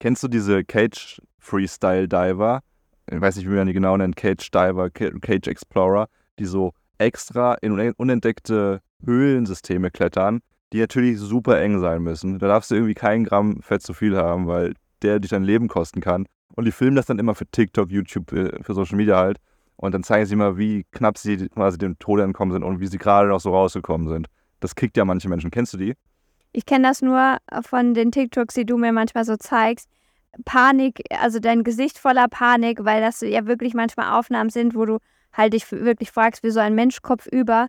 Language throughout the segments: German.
Kennst du diese Cage Freestyle Diver? Ich weiß nicht, wie man die genau nennt, Cage Diver, Cage Explorer, die so extra in unentdeckte Höhlensysteme klettern, die natürlich super eng sein müssen. Da darfst du irgendwie keinen Gramm Fett zu viel haben, weil der dich dein Leben kosten kann. Und die filmen das dann immer für TikTok, YouTube, äh, für Social Media halt. Und dann zeigen sie mal, wie knapp sie quasi dem Tode entkommen sind und wie sie gerade noch so rausgekommen sind. Das kriegt ja manche Menschen. Kennst du die? Ich kenne das nur von den TikToks, die du mir manchmal so zeigst. Panik, also dein Gesicht voller Panik, weil das ja wirklich manchmal Aufnahmen sind, wo du halt dich wirklich fragst, wie so ein Mensch kopfüber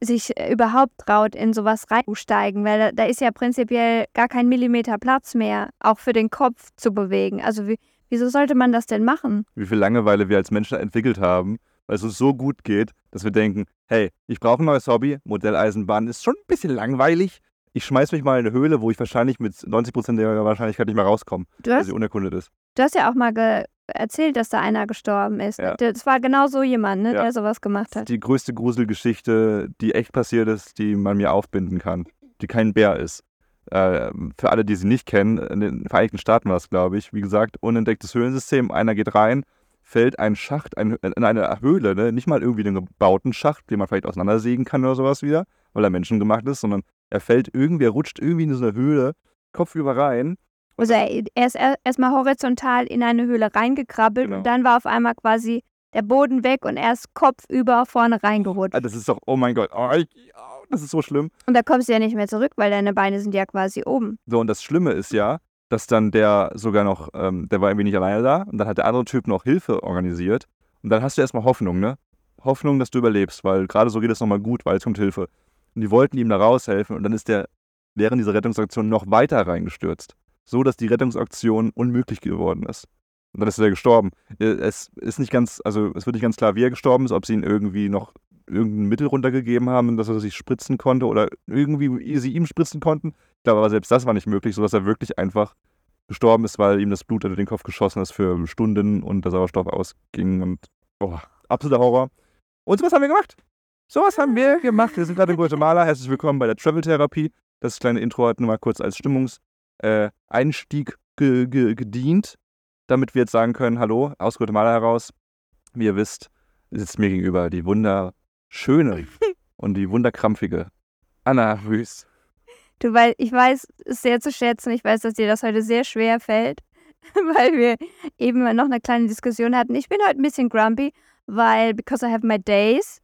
sich überhaupt traut, in sowas reinzusteigen, weil da, da ist ja prinzipiell gar kein Millimeter Platz mehr, auch für den Kopf zu bewegen. Also wie, wieso sollte man das denn machen? Wie viel Langeweile wir als Menschen entwickelt haben, weil es uns so gut geht, dass wir denken, hey, ich brauche ein neues Hobby, Modelleisenbahn ist schon ein bisschen langweilig, ich schmeiß mich mal in eine Höhle, wo ich wahrscheinlich mit 90% der Wahrscheinlichkeit nicht mehr rauskomme, weil sie unerkundet ist. Du hast ja auch mal erzählt, dass da einer gestorben ist. Ja. Das war genau so jemand, ne, ja. der sowas gemacht hat. Die größte Gruselgeschichte, die echt passiert ist, die man mir aufbinden kann, die kein Bär ist. Äh, für alle, die sie nicht kennen, in den Vereinigten Staaten war es, glaube ich. Wie gesagt, unentdecktes Höhlensystem. Einer geht rein, fällt ein Schacht ein, in eine Höhle, ne? nicht mal irgendwie einen gebauten Schacht, den man vielleicht auseinandersägen kann oder sowas wieder, weil er menschengemacht ist, sondern er fällt irgendwie, er rutscht irgendwie in so eine Höhle, kopfüber rein. Also er, er ist erstmal horizontal in eine Höhle reingekrabbelt genau. und dann war auf einmal quasi der Boden weg und er ist kopfüber vorne reingerutscht. Ah, das ist doch, oh mein Gott, oh, das ist so schlimm. Und da kommst du ja nicht mehr zurück, weil deine Beine sind ja quasi oben. So, und das Schlimme ist ja, dass dann der sogar noch, ähm, der war irgendwie nicht alleine da und dann hat der andere Typ noch Hilfe organisiert. Und dann hast du erstmal Hoffnung, ne? Hoffnung, dass du überlebst, weil gerade so geht es nochmal gut, weil es kommt Hilfe. Und die wollten ihm da raushelfen und dann ist der während dieser Rettungsaktion noch weiter reingestürzt. So, dass die Rettungsaktion unmöglich geworden ist. Und dann ist er gestorben. Äh, es ist nicht ganz, also es wird nicht ganz klar, wie er gestorben ist, ob sie ihn irgendwie noch irgendein Mittel runtergegeben haben, dass er sich spritzen konnte oder irgendwie sie ihm spritzen konnten. Ich glaube aber selbst das war nicht möglich, sodass er wirklich einfach gestorben ist, weil ihm das Blut unter den Kopf geschossen ist für Stunden und der Sauerstoff ausging und oh, absoluter Horror. Und so was haben wir gemacht. Sowas haben wir gemacht. Wir sind gerade in Guatemala. Herzlich willkommen bei der Travel Therapie. Das kleine Intro hat nur mal kurz als Stimmungseinstieg äh, ge ge gedient, damit wir jetzt sagen können: Hallo, aus Guatemala heraus. Wie ihr wisst, sitzt mir gegenüber die wunderschöne und die wunderkrampfige Anna Rüß. Du, weil ich weiß es sehr zu schätzen. Ich weiß, dass dir das heute sehr schwer fällt, weil wir eben noch eine kleine Diskussion hatten. Ich bin heute ein bisschen grumpy, weil because I have my days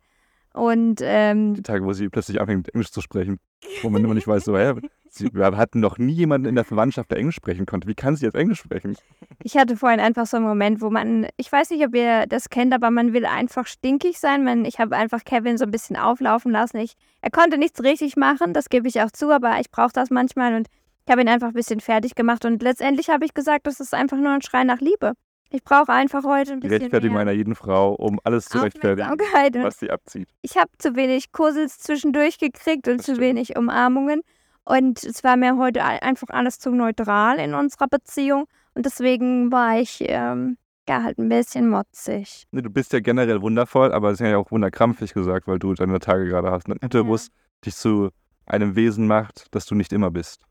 und ähm, die Tage, wo sie plötzlich anfängt, Englisch zu sprechen, wo man immer nicht weiß, so, hä, sie, wir hatten noch nie jemanden in der Verwandtschaft, der Englisch sprechen konnte. Wie kann sie jetzt Englisch sprechen? Ich hatte vorhin einfach so einen Moment, wo man, ich weiß nicht, ob ihr das kennt, aber man will einfach stinkig sein. Man, ich habe einfach Kevin so ein bisschen auflaufen lassen. Ich, er konnte nichts richtig machen, das gebe ich auch zu, aber ich brauche das manchmal und ich habe ihn einfach ein bisschen fertig gemacht und letztendlich habe ich gesagt, das ist einfach nur ein Schrei nach Liebe. Ich brauche einfach heute ein bisschen. Die Rechtfertigung einer jeden Frau, um alles zu rechtfertigen, was sie abzieht. Ich habe zu wenig Kussels zwischendurch gekriegt und das zu stimmt. wenig Umarmungen. Und es war mir heute einfach alles zu neutral in unserer Beziehung. Und deswegen war ich ähm, ja halt ein bisschen motzig. Nee, du bist ja generell wundervoll, aber es ist ja auch wunderkrampfig gesagt, weil du deine Tage gerade hast. Und Intervus ja. dich zu einem Wesen macht, das du nicht immer bist.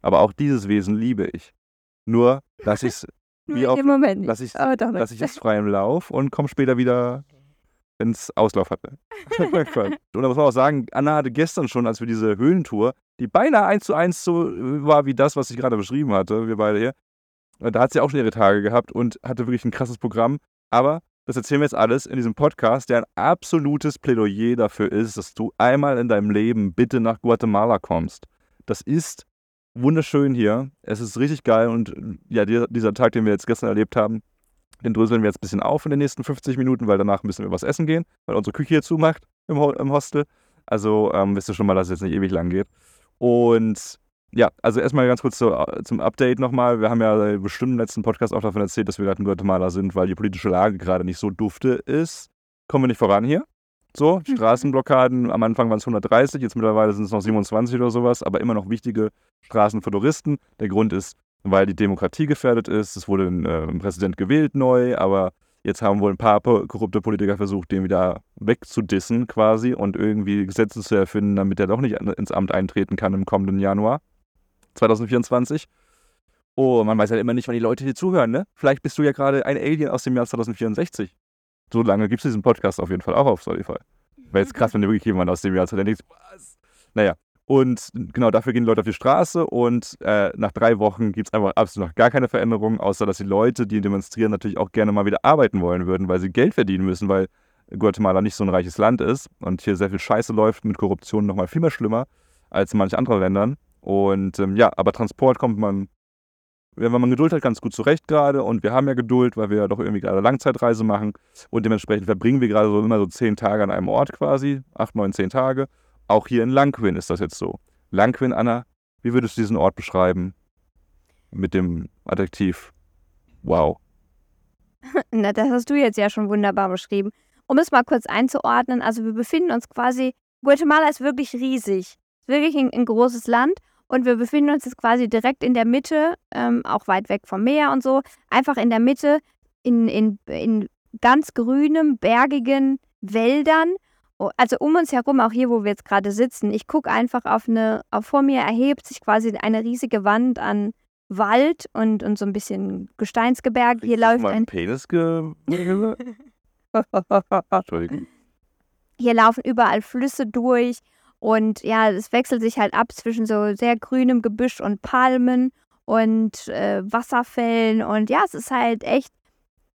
Aber auch dieses Wesen liebe ich. Nur lasse ich es wie auf, Moment lasse ich, oh, lass ich es frei im Lauf und komme später wieder, wenn es Auslauf hatte. und da muss man auch sagen, Anna hatte gestern schon, als wir diese Höhlentour, die beinahe eins zu eins so war wie das, was ich gerade beschrieben hatte, wir beide hier. Da hat sie auch schon ihre Tage gehabt und hatte wirklich ein krasses Programm. Aber das erzählen wir jetzt alles in diesem Podcast, der ein absolutes Plädoyer dafür ist, dass du einmal in deinem Leben bitte nach Guatemala kommst. Das ist wunderschön hier. Es ist richtig geil und ja, dieser Tag, den wir jetzt gestern erlebt haben, den dröseln wir jetzt ein bisschen auf in den nächsten 50 Minuten, weil danach müssen wir was essen gehen, weil unsere Küche hier zumacht im, im Hostel. Also ähm, wisst ihr schon mal, dass es jetzt nicht ewig lang geht. Und ja, also erstmal ganz kurz zu, zum Update nochmal. Wir haben ja bestimmt im letzten Podcast auch davon erzählt, dass wir gerade in Guatemala sind, weil die politische Lage gerade nicht so dufte ist. Kommen wir nicht voran hier. So. Straßenblockaden, am Anfang waren es 130, jetzt mittlerweile sind es noch 27 oder sowas, aber immer noch wichtige Straßen für Touristen. Der Grund ist, weil die Demokratie gefährdet ist. Es wurde ein, äh, Präsident gewählt neu, aber jetzt haben wohl ein paar korrupte Politiker versucht, den wieder wegzudissen quasi und irgendwie Gesetze zu erfinden, damit er doch nicht ins Amt eintreten kann im kommenden Januar 2024. Oh, man weiß halt immer nicht, wann die Leute dir zuhören, ne? Vielleicht bist du ja gerade ein Alien aus dem Jahr 2064. So lange gibt es diesen Podcast auf jeden Fall auch auf Spotify. Wäre jetzt krass, wenn dir wirklich jemand aus dem Jahr zu denkt, was? Naja, und genau dafür gehen die Leute auf die Straße und äh, nach drei Wochen gibt es einfach absolut noch gar keine Veränderung, außer dass die Leute, die demonstrieren, natürlich auch gerne mal wieder arbeiten wollen würden, weil sie Geld verdienen müssen, weil Guatemala nicht so ein reiches Land ist und hier sehr viel Scheiße läuft, mit Korruption nochmal viel mehr schlimmer als in manchen anderen Ländern. Und ähm, ja, aber Transport kommt man, wenn man Geduld hat, ganz gut zurecht gerade. Und wir haben ja Geduld, weil wir ja doch irgendwie gerade Langzeitreise machen. Und dementsprechend verbringen wir gerade so immer so zehn Tage an einem Ort quasi, acht, neun, zehn Tage. Auch hier in Langquin ist das jetzt so. Langquin, Anna, wie würdest du diesen Ort beschreiben? Mit dem Adjektiv wow. Na, das hast du jetzt ja schon wunderbar beschrieben. Um es mal kurz einzuordnen, also wir befinden uns quasi, Guatemala ist wirklich riesig. Ist wirklich ein, ein großes Land und wir befinden uns jetzt quasi direkt in der Mitte, ähm, auch weit weg vom Meer und so, einfach in der Mitte in, in, in ganz grünem, bergigen Wäldern. Also um uns herum, auch hier, wo wir jetzt gerade sitzen, ich gucke einfach auf eine, auf vor mir erhebt sich quasi eine riesige Wand an Wald und, und so ein bisschen Gesteinsgebirge. Hier läuft ein Penis Entschuldigung. Hier laufen überall Flüsse durch und ja, es wechselt sich halt ab zwischen so sehr grünem Gebüsch und Palmen und äh, Wasserfällen und ja, es ist halt echt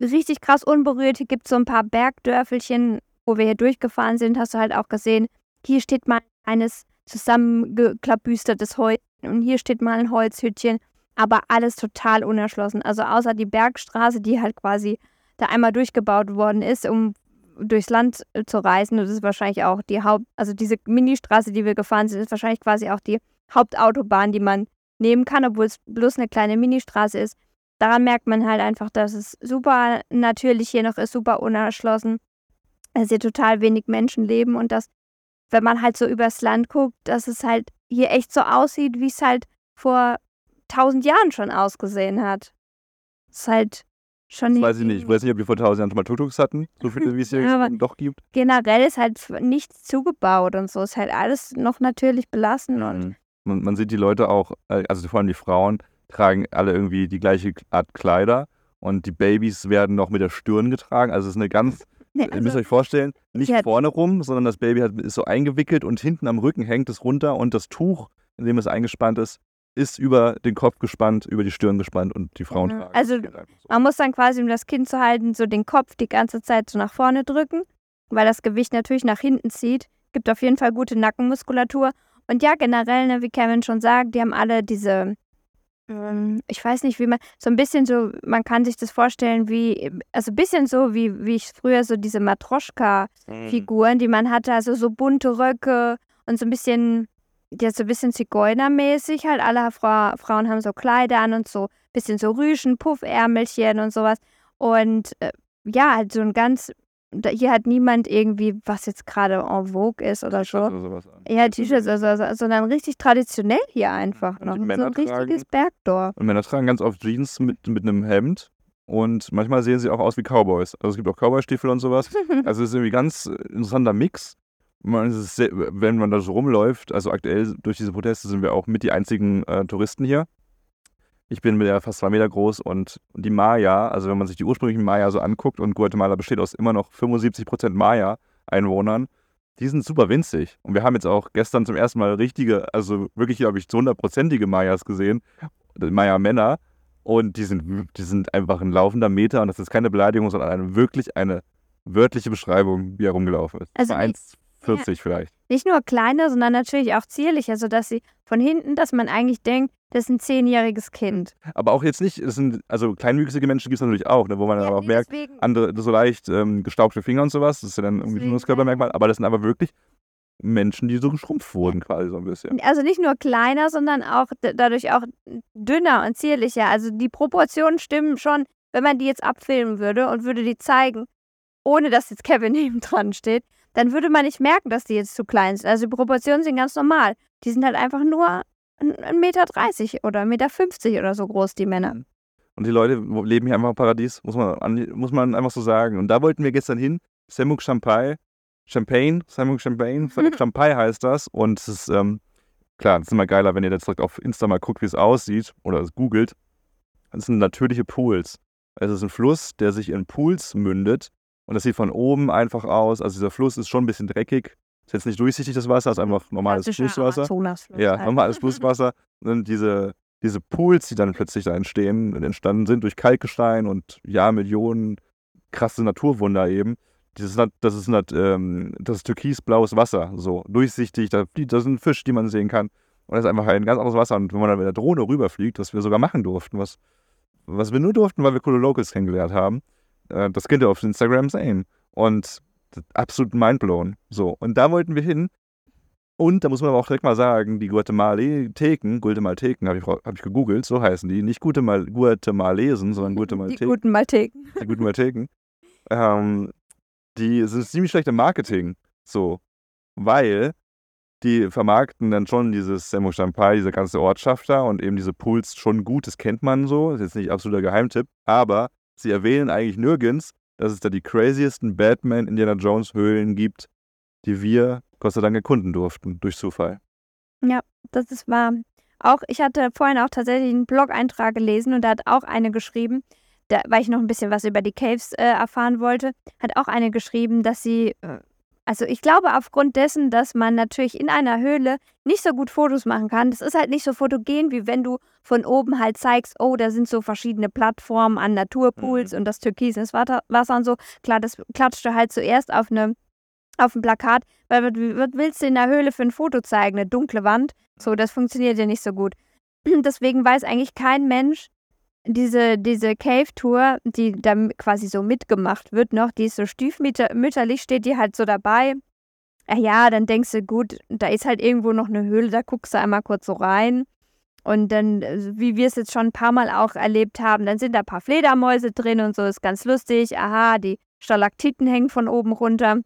richtig krass unberührt. Hier gibt es so ein paar Bergdörfelchen, wo wir hier durchgefahren sind, hast du halt auch gesehen, hier steht mal eines zusammengeklabüstertes Holz und hier steht mal ein Holzhütchen, aber alles total unerschlossen. Also außer die Bergstraße, die halt quasi da einmal durchgebaut worden ist, um durchs Land äh, zu reisen. Und das ist wahrscheinlich auch die Haupt, also diese Ministraße, die wir gefahren sind, ist wahrscheinlich quasi auch die Hauptautobahn, die man nehmen kann, obwohl es bloß eine kleine Ministraße ist. Daran merkt man halt einfach, dass es super natürlich hier noch ist, super unerschlossen, dass hier total wenig Menschen leben und dass, wenn man halt so übers Land guckt, dass es halt hier echt so aussieht, wie es halt vor tausend Jahren schon ausgesehen hat. Es ist halt schon. Das weiß ich nicht. Ich weiß nicht, ob die vor tausend Jahren schon mal Tuk-Tuks hatten, so viele wie es hier ja, doch gibt. Generell ist halt nichts zugebaut und so. Es Ist halt alles noch natürlich belassen mhm. und. Man, man, sieht die Leute auch, äh, also vor allem die Frauen, tragen alle irgendwie die gleiche Art Kleider und die Babys werden noch mit der Stirn getragen. Also es ist eine ganz, nee, also, ihr müsst euch vorstellen, nicht vorne rum, sondern das Baby hat, ist so eingewickelt und hinten am Rücken hängt es runter und das Tuch, in dem es eingespannt ist, ist über den Kopf gespannt, über die Stirn gespannt und die Frauen tragen. Also so. man muss dann quasi, um das Kind zu halten, so den Kopf die ganze Zeit so nach vorne drücken, weil das Gewicht natürlich nach hinten zieht. Gibt auf jeden Fall gute Nackenmuskulatur. Und ja, generell, ne, wie Kevin schon sagt, die haben alle diese, ähm, ich weiß nicht, wie man, so ein bisschen so, man kann sich das vorstellen wie, also ein bisschen so, wie, wie ich früher so diese Matroschka-Figuren, mhm. die man hatte, also so bunte Röcke und so ein bisschen jetzt so ein bisschen Zigeunermäßig halt. Alle Fra Frauen haben so Kleider an und so ein bisschen so Rüschen, Puffärmelchen und sowas. Und äh, ja, halt so ein ganz. Hier hat niemand irgendwie, was jetzt gerade en vogue ist oder so. Oder sowas an. Ja, T-Shirts oder so, sondern richtig traditionell hier einfach noch. So ein richtiges tragen, Bergdorf. Und Männer tragen ganz oft Jeans mit, mit einem Hemd. Und manchmal sehen sie auch aus wie Cowboys. Also es gibt auch Cowboy-Stiefel und sowas. also es ist irgendwie ein ganz interessanter Mix man sehr, wenn man da so rumläuft, also aktuell durch diese Proteste sind wir auch mit die einzigen äh, Touristen hier. Ich bin ja fast zwei Meter groß und die Maya, also wenn man sich die ursprünglichen Maya so anguckt und Guatemala besteht aus immer noch 75 Prozent Maya-Einwohnern, die sind super winzig. Und wir haben jetzt auch gestern zum ersten Mal richtige, also wirklich, glaube ich, zu hundertprozentige Mayas gesehen, Maya-Männer. Und die sind, die sind einfach ein laufender Meter und das ist keine Beleidigung, sondern eine, wirklich eine wörtliche Beschreibung, wie er rumgelaufen ist. Also 40 ja. vielleicht. Nicht nur kleiner, sondern natürlich auch zierlicher, sodass sie von hinten, dass man eigentlich denkt, das ist ein zehnjähriges Kind. Aber auch jetzt nicht, das sind, also kleinwüchsige Menschen gibt es natürlich auch, ne, wo man ja, dann auch merkt, andere so leicht ähm, gestaubte Finger und sowas, das ist ja dann irgendwie ein Körpermerkmal, aber das sind aber wirklich Menschen, die so geschrumpft wurden, quasi so ein bisschen. Also nicht nur kleiner, sondern auch dadurch auch dünner und zierlicher. Also die Proportionen stimmen schon, wenn man die jetzt abfilmen würde und würde die zeigen, ohne dass jetzt Kevin neben dran steht, dann würde man nicht merken, dass die jetzt zu klein sind. Also die Proportionen sind ganz normal. Die sind halt einfach nur 1,30 Meter oder 1,50 Meter oder so groß, die Männer. Mhm. Und die Leute leben hier einfach im Paradies, muss man, muss man einfach so sagen. Und da wollten wir gestern hin. Samuk Champagne, Champagne, Samuk Champagne, Champagne heißt das. Und es ist, ähm, klar, es ist immer geiler, wenn ihr jetzt direkt auf Insta mal guckt, wie es aussieht oder es googelt. Das sind natürliche Pools. Es ist ein Fluss, der sich in Pools mündet und das sieht von oben einfach aus. Also dieser Fluss ist schon ein bisschen dreckig. Ist jetzt nicht durchsichtig, das Wasser, ist einfach normales Flusswasser. Ja, halt. normales Flusswasser. Und diese, diese Pools, die dann plötzlich da entstehen, entstanden sind durch Kalkgestein und ja, Millionen krasse Naturwunder eben. Das ist, das ist, ähm, das ist türkisblaues Wasser, so durchsichtig. Da, da sind Fische, die man sehen kann. Und das ist einfach ein ganz anderes Wasser. Und wenn man dann mit der Drohne rüberfliegt, was wir sogar machen durften, was, was wir nur durften, weil wir coole Locals kennengelernt haben, das könnt ihr auf Instagram sehen. Und absolut mindblown. So. Und da wollten wir hin. Und da muss man aber auch direkt mal sagen, die Guatemalteken, Guatemalteken habe ich, hab ich gegoogelt, so heißen die. Nicht Guatemal Guatemalesen, sondern Guatemalteken. Die guten Malteken. Die guten Malteken. ähm, die sind ziemlich schlecht im Marketing. So. Weil die vermarkten dann schon dieses Semo Champai, diese ganze Ortschaft da und eben diese Pools schon gut, das kennt man so, ist jetzt nicht absoluter Geheimtipp, aber sie erwähnen eigentlich nirgends, dass es da die craziesten Batman Indiana Jones Höhlen gibt, die wir Gott sei Dank erkunden durften, durch Zufall. Ja, das ist wahr. Auch, ich hatte vorhin auch tatsächlich einen Blog-Eintrag gelesen und da hat auch eine geschrieben, da, weil ich noch ein bisschen was über die Caves äh, erfahren wollte, hat auch eine geschrieben, dass sie äh, also ich glaube aufgrund dessen, dass man natürlich in einer Höhle nicht so gut Fotos machen kann. Das ist halt nicht so fotogen, wie wenn du von oben halt zeigst, oh, da sind so verschiedene Plattformen an Naturpools mhm. und das Türkis ins Wasser und so. Klar, das klatscht du halt zuerst auf eine auf ein Plakat, weil was willst du in der Höhle für ein Foto zeigen? Eine dunkle Wand? So, das funktioniert ja nicht so gut. Deswegen weiß eigentlich kein Mensch, diese, diese Cave-Tour, die da quasi so mitgemacht wird noch, die ist so stiefmütterlich, steht die halt so dabei. Ja, dann denkst du, gut, da ist halt irgendwo noch eine Höhle, da guckst du einmal kurz so rein. Und dann, äh, wie wir es jetzt schon ein paar Mal auch erlebt haben, dann sind da ein paar Fledermäuse drin und so, ist ganz lustig. Aha, die Stalaktiten hängen von oben runter.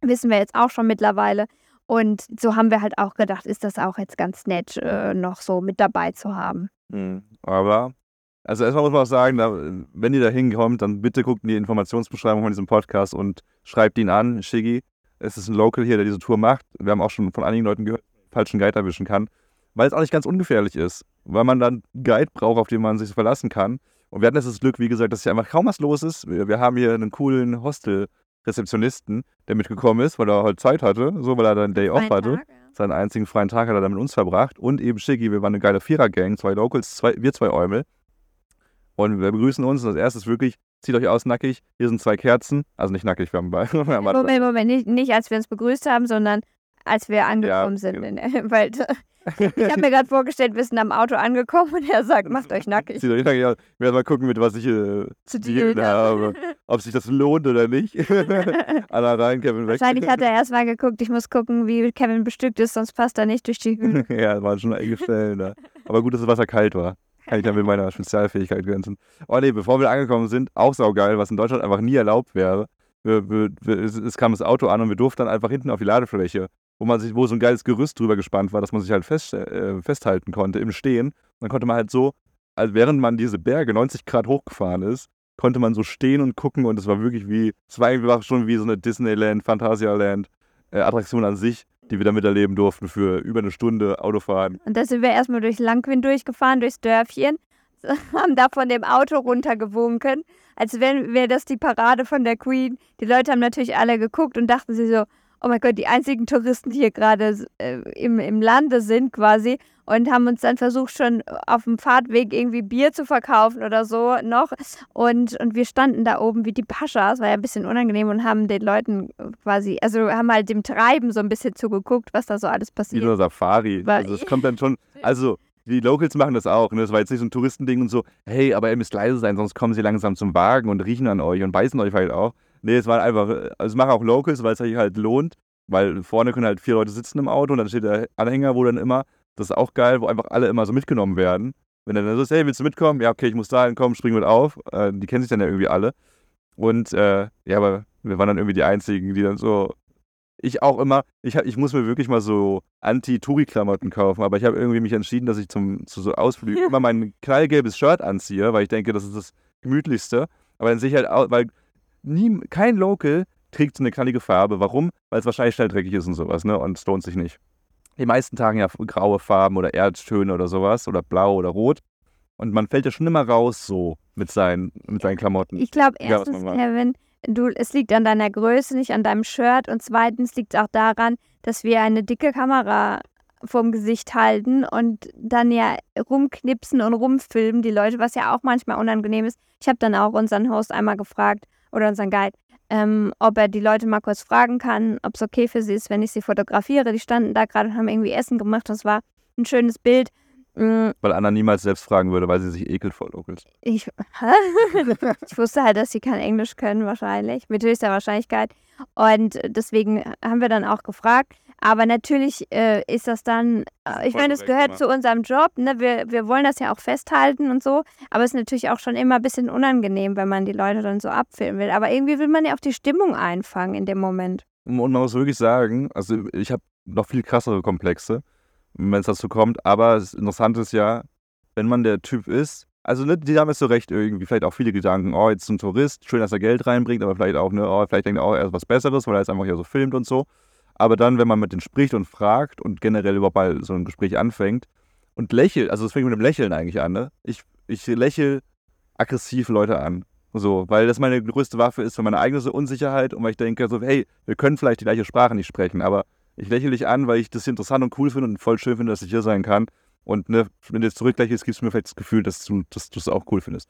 Wissen wir jetzt auch schon mittlerweile. Und so haben wir halt auch gedacht, ist das auch jetzt ganz nett, äh, noch so mit dabei zu haben. Mhm. Aber also erstmal muss man auch sagen, da, wenn ihr da hinkommt, dann bitte guckt in die Informationsbeschreibung von diesem Podcast und schreibt ihn an, Shiggy. Es ist ein Local hier, der diese Tour macht. Wir haben auch schon von einigen Leuten gehört, falschen Guide erwischen kann, weil es auch nicht ganz ungefährlich ist, weil man dann einen Guide braucht, auf den man sich verlassen kann. Und wir hatten jetzt das Glück, wie gesagt, dass hier einfach kaum was los ist. Wir, wir haben hier einen coolen Hostel-Rezeptionisten, der mitgekommen ist, weil er halt Zeit hatte, so weil er dann Day Off hatte. Tag, ja. Seinen einzigen freien Tag hat er dann mit uns verbracht. Und eben Shiggy, wir waren eine geile Vierer-Gang, zwei Locals, zwei, wir zwei Eumel. Und wir begrüßen uns. Und als erstes wirklich, zieht euch aus nackig. Hier sind zwei Kerzen. Also nicht nackig, wir haben bei. Moment, Moment, nicht, nicht als wir uns begrüßt haben, sondern als wir angekommen ja, sind. Genau. In, weil ich habe mir gerade vorgestellt, wir sind am Auto angekommen und er sagt, macht euch nackig. Zieht euch nackig aus. Ich werde mal gucken, mit was ich äh, zu dienen habe. Ob sich das lohnt oder nicht. Anna rein, Kevin weg. Wahrscheinlich hat er erst mal geguckt, ich muss gucken, wie Kevin bestückt ist, sonst passt er nicht durch die Hühner. ja, das waren schon enge Stellen da. Aber gut, dass das Wasser kalt war. Kann ich dann mit meiner Spezialfähigkeit glänzen. Oh nee, bevor wir angekommen sind, auch saugeil, was in Deutschland einfach nie erlaubt wäre. Wir, wir, wir, es, es, kam das Auto an und wir durften dann einfach hinten auf die Ladefläche, wo man sich, wo so ein geiles Gerüst drüber gespannt war, dass man sich halt fest, äh, festhalten konnte im Stehen. Und dann konnte man halt so, als während man diese Berge 90 Grad hochgefahren ist, konnte man so stehen und gucken und es war wirklich wie, es war einfach schon wie so eine Disneyland, Phantasialand äh, Attraktion an sich die wir da miterleben durften für über eine Stunde Autofahren. Und da sind wir erstmal durch Langwind durchgefahren, durchs Dörfchen, haben da von dem Auto runtergewunken, als wäre wär das die Parade von der Queen. Die Leute haben natürlich alle geguckt und dachten sich so, oh mein Gott, die einzigen Touristen, die hier gerade äh, im, im Lande sind quasi und haben uns dann versucht, schon auf dem Fahrtweg irgendwie Bier zu verkaufen oder so noch. Und, und wir standen da oben wie die Paschas, war ja ein bisschen unangenehm und haben den Leuten quasi, also haben halt dem Treiben so ein bisschen zugeguckt, was da so alles passiert. Wie so Safari. War also es kommt dann schon, also die Locals machen das auch. Ne? Das war jetzt nicht so ein Touristending und so, hey, aber ihr müsst leise sein, sonst kommen sie langsam zum Wagen und riechen an euch und beißen euch halt auch. Nee, es war einfach, also es machen auch Locals, weil es sich halt lohnt, weil vorne können halt vier Leute sitzen im Auto und dann steht der Anhänger, wo dann immer, das ist auch geil, wo einfach alle immer so mitgenommen werden. Wenn dann so ist, hey, willst du mitkommen? Ja, okay, ich muss da hinkommen, spring mit auf. Äh, die kennen sich dann ja irgendwie alle. Und äh, ja, aber wir waren dann irgendwie die Einzigen, die dann so. Ich auch immer, ich, hab, ich muss mir wirklich mal so Anti-Touri-Klamotten kaufen, aber ich habe irgendwie mich entschieden, dass ich zum, zu so Ausflügen immer mein knallgelbes Shirt anziehe, weil ich denke, das ist das gemütlichste. Aber dann sehe ich halt aus, weil nie, kein Local trägt so eine knallige Farbe. Warum? Weil es wahrscheinlich schnell dreckig ist und sowas, ne? Und es lohnt sich nicht. Die meisten Tagen ja graue Farben oder Erdtöne oder sowas oder blau oder rot. Und man fällt ja schon immer raus so mit seinen, mit seinen Klamotten. Ich glaube, erstens, macht. Kevin, du, es liegt an deiner Größe, nicht an deinem Shirt. Und zweitens liegt es auch daran, dass wir eine dicke Kamera vorm Gesicht halten und dann ja rumknipsen und rumfilmen die Leute, was ja auch manchmal unangenehm ist. Ich habe dann auch unseren Host einmal gefragt oder unseren Guide, ähm, ob er die Leute mal kurz fragen kann, ob es okay für sie ist, wenn ich sie fotografiere. Die standen da gerade und haben irgendwie Essen gemacht. Das war ein schönes Bild. Mm, Weil Anna niemals selbst fragen würde, weil sie sich ekelt vor Locals. ich, ich wusste halt, dass sie kein Englisch können, wahrscheinlich, mit höchster Wahrscheinlichkeit. Und deswegen haben wir dann auch gefragt. Aber natürlich äh, ist das dann, äh, ich meine, es korrekt gehört gemacht. zu unserem Job. Ne? Wir, wir wollen das ja auch festhalten und so. Aber es ist natürlich auch schon immer ein bisschen unangenehm, wenn man die Leute dann so abfilmen will. Aber irgendwie will man ja auch die Stimmung einfangen in dem Moment. Und man muss wirklich sagen, also ich habe noch viel krassere Komplexe, wenn es dazu kommt. Aber das Interessante ist ja, wenn man der Typ ist, also ne, die haben jetzt so recht irgendwie, vielleicht auch viele Gedanken, oh, jetzt ist ein Tourist, schön, dass er Geld reinbringt, aber vielleicht auch, ne, oh, vielleicht denkt er auch, er ist was Besseres, weil er jetzt einfach hier so filmt und so. Aber dann, wenn man mit denen spricht und fragt und generell überhaupt mal so ein Gespräch anfängt und lächelt, also es fängt mit dem Lächeln eigentlich an, ne? Ich, ich lächle aggressiv Leute an. So, weil das meine größte Waffe ist für meine eigene Unsicherheit und weil ich denke so, hey, wir können vielleicht die gleiche Sprache nicht sprechen, aber ich lächle dich an, weil ich das interessant und cool finde und voll schön finde, dass ich hier sein kann. Und ne, wenn du jetzt zurücklächelst, gibst du mir vielleicht das Gefühl, dass du dass es auch cool findest.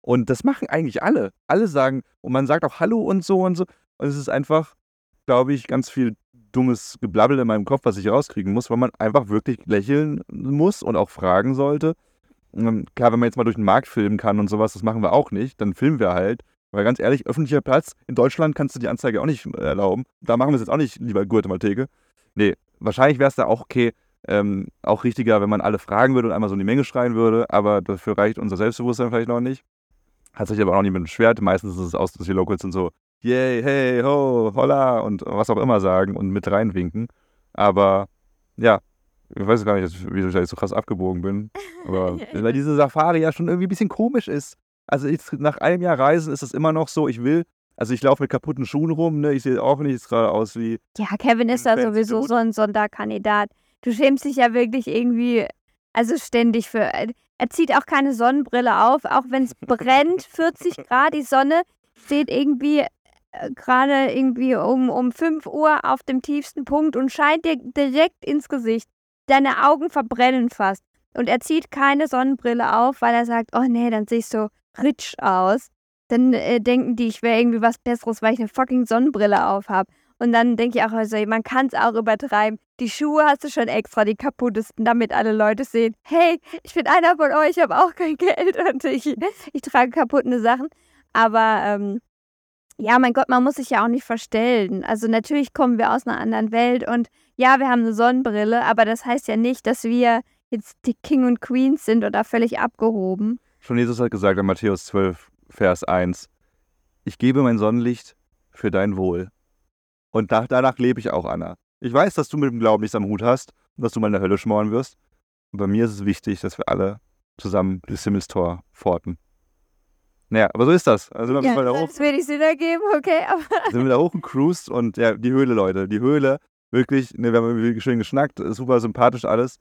Und das machen eigentlich alle. Alle sagen, und man sagt auch Hallo und so und so. Und es ist einfach, glaube ich, ganz viel dummes Geblabbel in meinem Kopf, was ich rauskriegen muss, weil man einfach wirklich lächeln muss und auch fragen sollte. Klar, wenn man jetzt mal durch den Markt filmen kann und sowas, das machen wir auch nicht, dann filmen wir halt. Weil ganz ehrlich, öffentlicher Platz, in Deutschland kannst du die Anzeige auch nicht erlauben. Da machen wir es jetzt auch nicht, lieber Guatemalteke. Nee, wahrscheinlich wäre es da auch okay, ähm, auch richtiger, wenn man alle fragen würde und einmal so in die Menge schreien würde, aber dafür reicht unser Selbstbewusstsein vielleicht noch nicht. Hat sich aber auch noch niemand beschwert. Meistens ist es aus, dass die Locals sind so, yay, hey, ho, holla und was auch immer sagen und mit reinwinken. Aber ja, ich weiß gar nicht, wieso ich da jetzt so krass abgebogen bin. Aber weil diese Safari ja schon irgendwie ein bisschen komisch ist. Also jetzt nach einem Jahr Reisen ist es immer noch so, ich will, also ich laufe mit kaputten Schuhen rum, ne? Ich sehe auch nicht gerade aus wie. Ja, Kevin ist da sowieso so ein Sonderkandidat. Du schämst dich ja wirklich irgendwie, also ständig für. Er zieht auch keine Sonnenbrille auf, auch wenn es brennt, 40 Grad, die Sonne steht irgendwie äh, gerade irgendwie um, um 5 Uhr auf dem tiefsten Punkt und scheint dir direkt ins Gesicht. Deine Augen verbrennen fast. Und er zieht keine Sonnenbrille auf, weil er sagt, oh nee, dann sehe ich so rich aus. Dann äh, denken die, ich wäre irgendwie was Besseres, weil ich eine fucking Sonnenbrille auf habe. Und dann denke ich auch, also, man kann es auch übertreiben. Die Schuhe hast du schon extra, die kaputtesten, damit alle Leute sehen, hey, ich bin einer von euch, ich habe auch kein Geld und ich, ich trage kaputte Sachen. Aber ähm, ja, mein Gott, man muss sich ja auch nicht verstellen. Also natürlich kommen wir aus einer anderen Welt und ja, wir haben eine Sonnenbrille, aber das heißt ja nicht, dass wir jetzt die King und Queens sind oder völlig abgehoben. Schon Jesus hat gesagt in Matthäus 12, Vers 1, ich gebe mein Sonnenlicht für dein Wohl. Und da, danach lebe ich auch, Anna. Ich weiß, dass du mit dem Glauben nichts am Hut hast und dass du mal in der Hölle schmoren wirst. Und bei mir ist es wichtig, dass wir alle zusammen das Himmelstor forten. Naja, aber so ist das. Also sind wir Ja, wieder hoch, das ich Sinn ergeben, okay, aber sind wir wieder hochgecruised und ja, die Höhle, Leute. Die Höhle, wirklich, ne, wir haben irgendwie schön geschnackt, super sympathisch alles.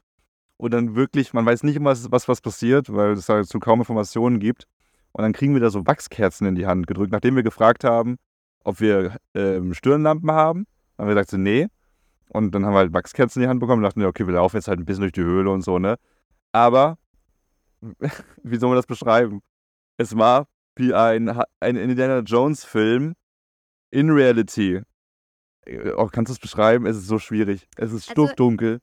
Und dann wirklich, man weiß nicht immer, was, was, passiert, weil es halt so kaum Informationen gibt. Und dann kriegen wir da so Wachskerzen in die Hand gedrückt, nachdem wir gefragt haben, ob wir ähm, Stirnlampen haben. Dann haben wir gesagt, so, nee. Und dann haben wir halt Wachskerzen in die Hand bekommen und dachten, okay, wir laufen jetzt halt ein bisschen durch die Höhle und so, ne? Aber, wie soll man das beschreiben? Es war wie ein, ein Indiana Jones-Film in Reality. Äh, Oh, kannst du es beschreiben? Es ist so schwierig. Es ist Also- stockdunkel.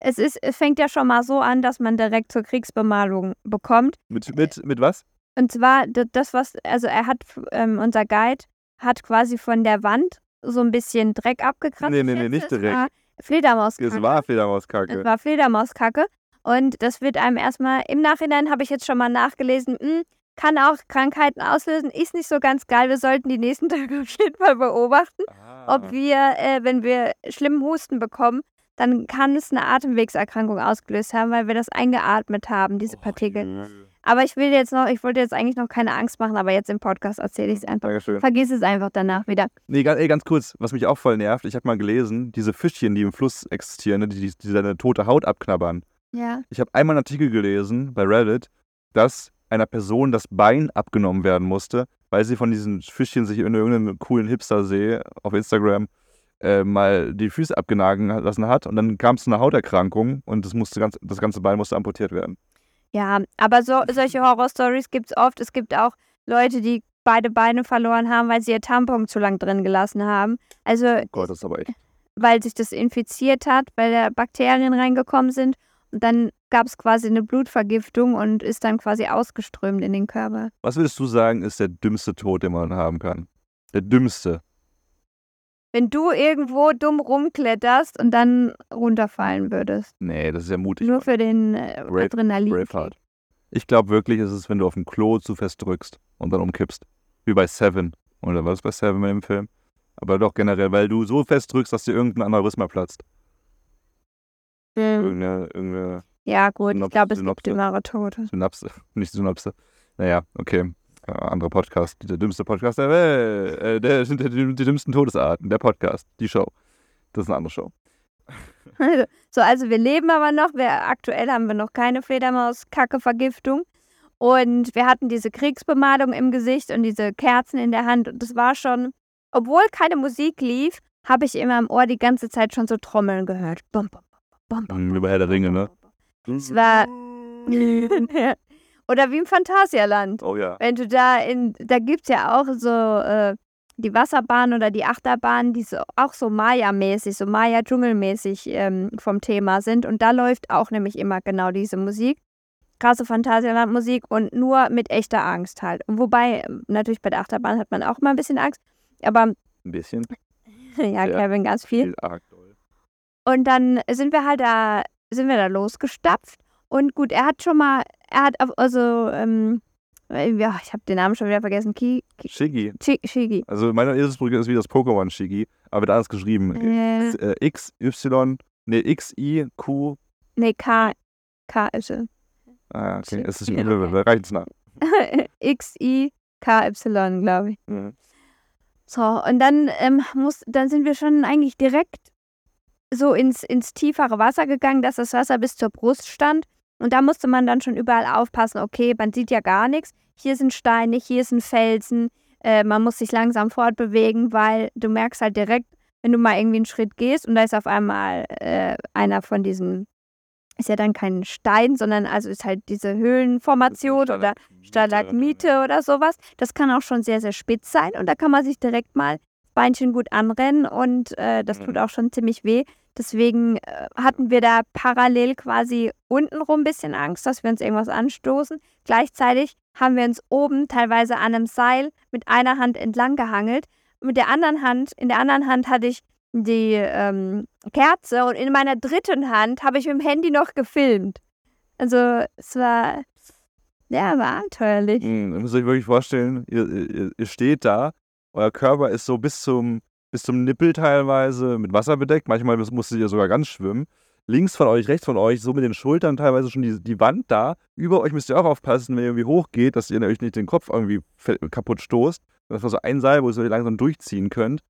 es, ist, es fängt ja schon mal so an, dass man direkt zur Kriegsbemalung bekommt. Mit, mit, mit was? Und zwar das, was, also er hat, ähm, unser Guide hat quasi von der Wand so ein bisschen Dreck abgekratzt. Nee, nee, nee, nicht es direkt. war Fledermauskacke. Es war Es Fledermauskacke. war Fledermauskacke. Und das wird einem erstmal, im Nachhinein habe ich jetzt schon mal nachgelesen, hm, kann auch Krankheiten auslösen, ist nicht so ganz geil. Wir sollten die nächsten Tage auf jeden Fall beobachten, Ah. ob wir, äh, wenn wir schlimmen Husten bekommen, dann kann es eine Atemwegserkrankung ausgelöst haben, weil wir das eingeatmet haben, diese Partikel. Aber ich will jetzt noch, ich wollte jetzt eigentlich noch keine Angst machen, aber jetzt im Podcast erzähle ich es einfach. Dankeschön. Vergiss es einfach danach wieder. Nee, ganz, ey, ganz kurz, was mich auch voll nervt, ich habe mal gelesen, diese Fischchen, die im Fluss existieren, ne, die, die, die deine tote Haut abknabbern. Ja. Ich habe einmal einen Artikel gelesen bei Reddit, dass einer Person das Bein abgenommen werden musste, weil sie von diesen Fischchen sich in irgendeinem coolen Hipster-See auf Instagram äh, mal die Füße abgenagen lassen hat und dann kam es zu einer Hauterkrankung und das, musste ganz, das ganze Bein musste amputiert werden. Ja, aber so, solche Horror-Stories gibt es oft. Es gibt auch Leute, die beide Beine verloren haben, weil sie ihr Tampon zu lang drin gelassen haben. Also, oh Gott, das ist aber echt. weil sich das infiziert hat, weil da Bakterien reingekommen sind. Und dann gab es quasi eine Blutvergiftung und ist dann quasi ausgeströmt in den Körper. Was würdest du sagen, ist der dümmste Tod, den man haben kann? Der dümmste. Wenn du irgendwo dumm rumkletterst und dann runterfallen würdest. Nee, das ist ja mutig. Nur für den äh, Brave- Adrenalin. Braveheart. Ich glaube wirklich, ist es, wenn du auf dem Klo zu fest drückst und dann umkippst. Wie bei Seven. Oder was bei Seven dem Film? Aber doch generell, weil du so fest drückst, dass dir irgendein Aneurysma platzt. Mhm. Irgendeine, irgendeine Ja, gut, ich Synops- glaube, es gibt Synopse. dümmere Tote. Synapse. Nicht Synapse. Naja, okay. Äh, anderer Podcast. Der dümmste Podcast der Welt. Äh, der, der, die, dümmsten Todesarten. Der Podcast. Die Show. Das ist eine andere Show. Also, so, also wir leben aber noch. Wir, aktuell haben wir noch keine Fledermaus-Kacke-Vergiftung. Und wir hatten diese Kriegsbemalung im Gesicht und diese Kerzen in der Hand. Und das war schon, obwohl keine Musik lief, habe ich immer im Ohr die ganze Zeit schon so Trommeln gehört. Bum, bum, bum, bum, Mhm, Wie bei Herr der Ringe, ne? Es war. Oder wie im Phantasialand. Oh ja. Wenn du da in, da gibt es ja auch so äh, die Wasserbahn oder die Achterbahn, die so, auch so Maya-mäßig, so Maya-Dschungelmäßig ähm, vom Thema sind. Und da läuft auch nämlich immer genau diese Musik. Krasse Phantasialand-Musik und nur mit echter Angst halt. Wobei, natürlich bei der Achterbahn hat man auch immer ein bisschen Angst. Aber Ein bisschen. ja, Ja. Kevin, ganz viel. Viel arg doll. Und dann sind wir halt da, sind wir da losgestapft. Und gut, er hat schon mal, er hat auf, also, ähm, äh, ja, ich habe den Namen schon wieder vergessen. Ki, Ki, Shiggy. Chi, Shigi. Also mein Eselsbrücke ist wie das Pokémon Shiggy, aber da ist geschrieben. Äh, Äh, X, Y, nee, X, I, Q. nee, K, K ist es. Ah, okay. Shiggy, Es ist ja, okay. okay. reicht es nach. X, I, K, Y, glaube ich. Mhm. So, und dann ähm, muss, dann sind wir schon eigentlich direkt so ins, ins tiefere Wasser gegangen, dass das Wasser bis zur Brust stand. Und da musste man dann schon überall aufpassen, okay, man sieht ja gar nichts. Hier sind Steine, hier ist ein Felsen. Äh, man muss sich langsam fortbewegen, weil du merkst halt direkt, wenn du mal irgendwie einen Schritt gehst und da ist auf einmal äh, einer von diesen, ist ja dann kein Stein, sondern also ist halt diese Höhlenformation oder Stalagmite oder sowas. Das kann auch schon sehr, sehr spitz sein und da kann man sich direkt mal das Beinchen gut anrennen und äh, das tut Mhm. auch schon ziemlich weh. Deswegen äh, hatten wir da parallel quasi untenrum ein bisschen Angst, dass wir uns irgendwas anstoßen. Gleichzeitig haben wir uns oben teilweise an einem Seil mit einer Hand entlang gehangelt. Mit der anderen Hand, in der anderen Hand hatte ich die ähm, Kerze und in meiner dritten Hand habe ich mit dem Handy noch gefilmt. Also es war, ja, war abenteuerlich. Mhm, ihr müsst wirklich vorstellen, ihr, ihr, ihr steht da, euer Körper ist so bis zum, bis zum Nippel teilweise mit Wasser bedeckt, manchmal musstet ihr sogar ganz schwimmen. Links von euch, rechts von euch, so mit den Schultern teilweise schon die, die Wand da. Über euch müsst ihr auch aufpassen, wenn ihr irgendwie hochgeht, dass ihr euch nicht den Kopf irgendwie kaputt stoßt. Das war so ein Seil, wo ihr langsam durchziehen könnt.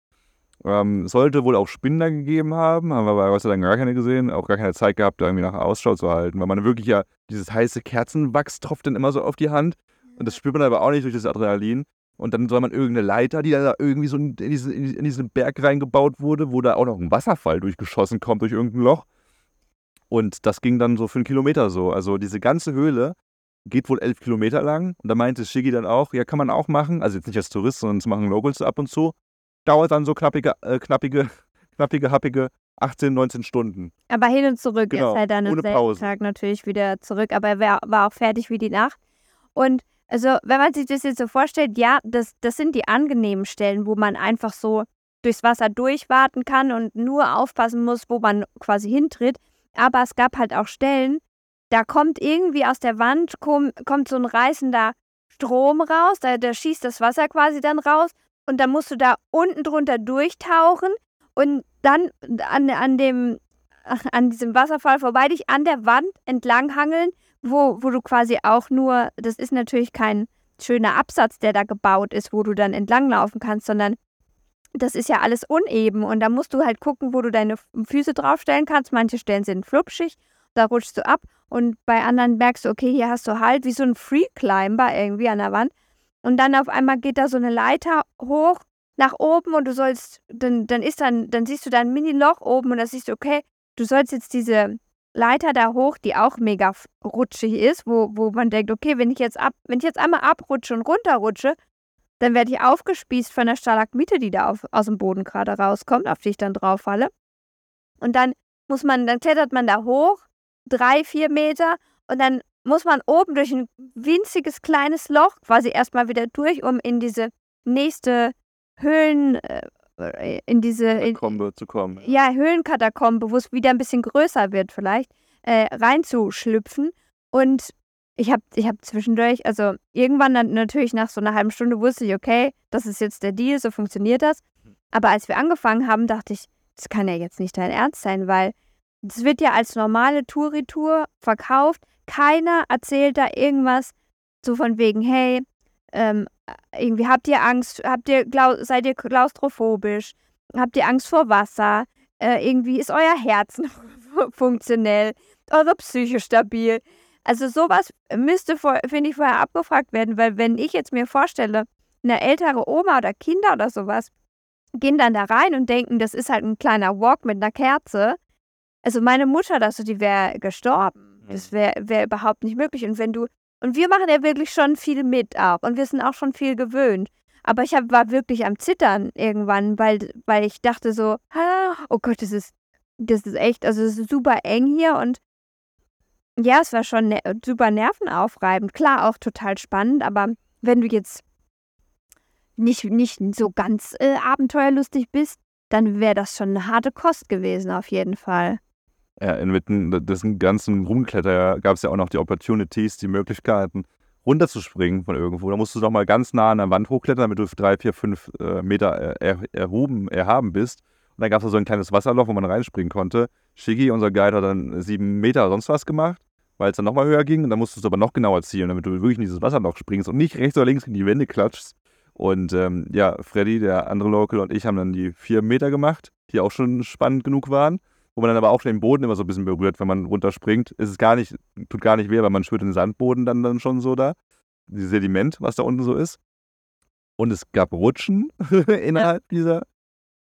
Ähm, sollte wohl auch Spinder gegeben haben, haben wir aber Gott sei Dank gar keine gesehen, auch gar keine Zeit gehabt, da irgendwie nach Ausschau zu halten, weil man wirklich ja dieses heiße Kerzenwachs tropft dann immer so auf die Hand und das spürt man aber auch nicht durch das Adrenalin. Und dann soll man irgendeine Leiter, die da irgendwie so in diesen, in diesen Berg reingebaut wurde, wo da auch noch ein Wasserfall durchgeschossen kommt durch irgendein Loch. Und das ging dann so für einen Kilometer so. Also diese ganze Höhle geht wohl elf Kilometer lang. Und da meinte Shiggy dann auch, ja, kann man auch machen. Also jetzt nicht als Tourist, sondern das machen Locals ab und zu. Dauert dann so knappige, äh, knappige, knappige, happige 18, 19 Stunden. Aber hin und zurück. Genau, ist halt dann am selben Pause. Tag natürlich wieder zurück, aber er war auch fertig wie die Nacht. Und also, wenn man sich das jetzt so vorstellt, ja, das, das sind die angenehmen Stellen, wo man einfach so durchs Wasser durchwarten kann und nur aufpassen muss, wo man quasi hintritt. Aber es gab halt auch Stellen, da kommt irgendwie aus der Wand, komm, kommt so ein reißender Strom raus, da, da schießt das Wasser quasi dann raus und dann musst du da unten drunter durchtauchen und dann an, an dem an diesem Wasserfall vorbei dich an der Wand entlanghangeln, wo, wo du quasi auch nur, das ist natürlich kein schöner Absatz, der da gebaut ist, wo du dann entlanglaufen kannst, sondern das ist ja alles uneben und da musst du halt gucken, wo du deine Füße draufstellen kannst. Manche Stellen sind flupschig da rutschst du ab und bei anderen merkst du, okay, hier hast du halt wie so ein Free Climber irgendwie an der Wand und dann auf einmal geht da so eine Leiter hoch nach oben und du sollst, dann, dann ist dann, dann siehst du da ein Mini-Loch oben und da siehst du, okay, du sollst jetzt diese Leiter da hoch, die auch mega rutschig ist, wo, wo man denkt, okay, wenn ich jetzt ab, wenn ich jetzt einmal abrutsche und runterrutsche, dann werde ich aufgespießt von der Stalagmite, die da auf, aus dem Boden gerade rauskommt, auf die ich dann drauf falle. Und dann muss man, dann klettert man da hoch, drei, vier Meter, und dann muss man oben durch ein winziges kleines Loch quasi erstmal wieder durch, um in diese nächste Höhlen, äh, in diese Katakombe zu kommen. Ja, Höhlenkatakombe, wo es wieder ein bisschen größer wird vielleicht, äh, reinzuschlüpfen. Und ich habe ich hab zwischendurch, also irgendwann dann natürlich nach so einer halben Stunde wusste ich, okay, das ist jetzt der Deal, so funktioniert das. Aber als wir angefangen haben, dachte ich, das kann ja jetzt nicht dein Ernst sein, weil das wird ja als normale Touritour verkauft. Keiner erzählt da irgendwas so von wegen, hey, ähm, irgendwie habt ihr Angst, habt ihr, seid ihr klaustrophobisch, habt ihr Angst vor Wasser, äh, irgendwie ist euer Herz funktionell, eure Psyche stabil. Also sowas müsste, finde ich, vorher abgefragt werden, weil wenn ich jetzt mir vorstelle, eine ältere Oma oder Kinder oder sowas gehen dann da rein und denken, das ist halt ein kleiner Walk mit einer Kerze. Also meine Mutter, das, die wäre gestorben. Das mhm. wäre wär überhaupt nicht möglich. Und wenn du, und wir machen ja wirklich schon viel mit auch und wir sind auch schon viel gewöhnt. Aber ich hab, war wirklich am Zittern irgendwann, weil, weil ich dachte so, oh Gott, das ist, das ist echt, also es ist super eng hier und ja, es war schon ne super nervenaufreibend. Klar, auch total spannend, aber wenn du jetzt nicht, nicht so ganz äh, abenteuerlustig bist, dann wäre das schon eine harte Kost gewesen, auf jeden Fall. Ja, inmitten des ganzen Rumkletter gab es ja auch noch die Opportunities, die Möglichkeiten, runterzuspringen von irgendwo. Da musst du doch mal ganz nah an der Wand hochklettern, damit du drei, vier, fünf äh, Meter er, erhoben, erhaben bist. Und dann gab es da so ein kleines Wasserloch, wo man reinspringen konnte. Shiggy, unser Guide, hat dann sieben Meter sonst was gemacht weil es dann nochmal höher ging. Und dann musstest du aber noch genauer zielen, damit du wirklich in dieses Wasserloch springst und nicht rechts oder links in die Wände klatschst. Und ähm, ja, Freddy, der andere Local und ich haben dann die vier Meter gemacht, die auch schon spannend genug waren. Wo man dann aber auch den Boden immer so ein bisschen berührt, wenn man runterspringt. Es ist gar nicht, tut gar nicht weh, weil man spürt den Sandboden dann, dann schon so da. Dieses Sediment, was da unten so ist. Und es gab Rutschen innerhalb dieser,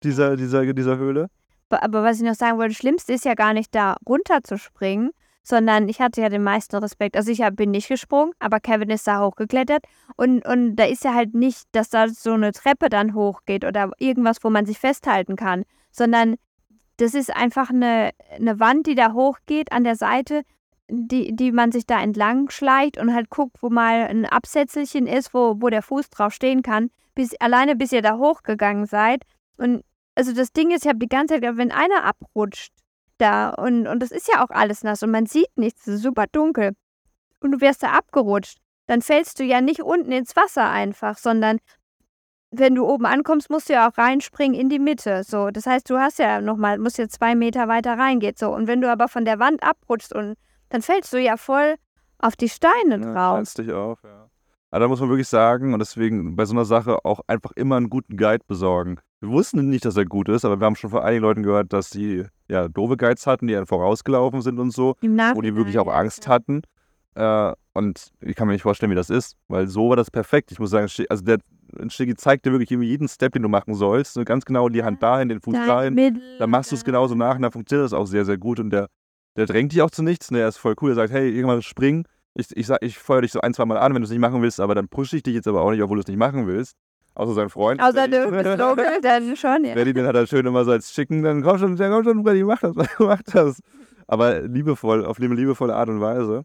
dieser, dieser, dieser Höhle. Aber was ich noch sagen wollte, das Schlimmste ist ja gar nicht da runterzuspringen, sondern ich hatte ja den meisten Respekt. Also ich bin nicht gesprungen, aber Kevin ist da hochgeklettert und, und da ist ja halt nicht, dass da so eine Treppe dann hochgeht oder irgendwas, wo man sich festhalten kann, sondern das ist einfach eine, eine Wand, die da hochgeht an der Seite, die, die man sich da entlang schleicht und halt guckt, wo mal ein Absätzelchen ist, wo, wo der Fuß drauf stehen kann, bis alleine bis ihr da hochgegangen seid. Und also das Ding ist, ich habe die ganze Zeit, wenn einer abrutscht, da und, und das ist ja auch alles nass und man sieht nichts, es ist super dunkel. Und du wirst da abgerutscht. Dann fällst du ja nicht unten ins Wasser einfach, sondern wenn du oben ankommst, musst du ja auch reinspringen in die Mitte. So, das heißt, du hast ja nochmal, musst ja zwei Meter weiter reingehen. So, und wenn du aber von der Wand abrutschst und dann fällst du ja voll auf die Steine drauf. Ja, dich auf, ja. Aber da muss man wirklich sagen, und deswegen bei so einer Sache auch einfach immer einen guten Guide besorgen. Wir wussten nicht, dass er gut ist, aber wir haben schon von einigen Leuten gehört, dass die ja doofe Guides hatten, die dann vorausgelaufen sind und so, wo die wirklich auch Angst hatten. Äh, und ich kann mir nicht vorstellen, wie das ist, weil so war das perfekt. Ich muss sagen, also der Shiggy zeigt dir wirklich jeden Step, den du machen sollst. Ganz genau die Hand dahin, den Fuß dahin. Dann machst du es genauso nach und dann funktioniert das auch sehr, sehr gut. Und der, der drängt dich auch zu nichts. Ne? Er ist voll cool. Er sagt, hey, irgendwann springen. Ich, ich, ich feuer dich so ein, zwei Mal an, wenn du es nicht machen willst, aber dann pushe ich dich jetzt aber auch nicht, obwohl du es nicht machen willst. Außer sein Freund. Außer du bist Local, dann schon, ja. Freddy, den hat er schön immer so als Chicken, dann komm schon, dann komm schon, Freddy, mach das, mach das. Aber liebevoll, auf eine liebevolle Art und Weise.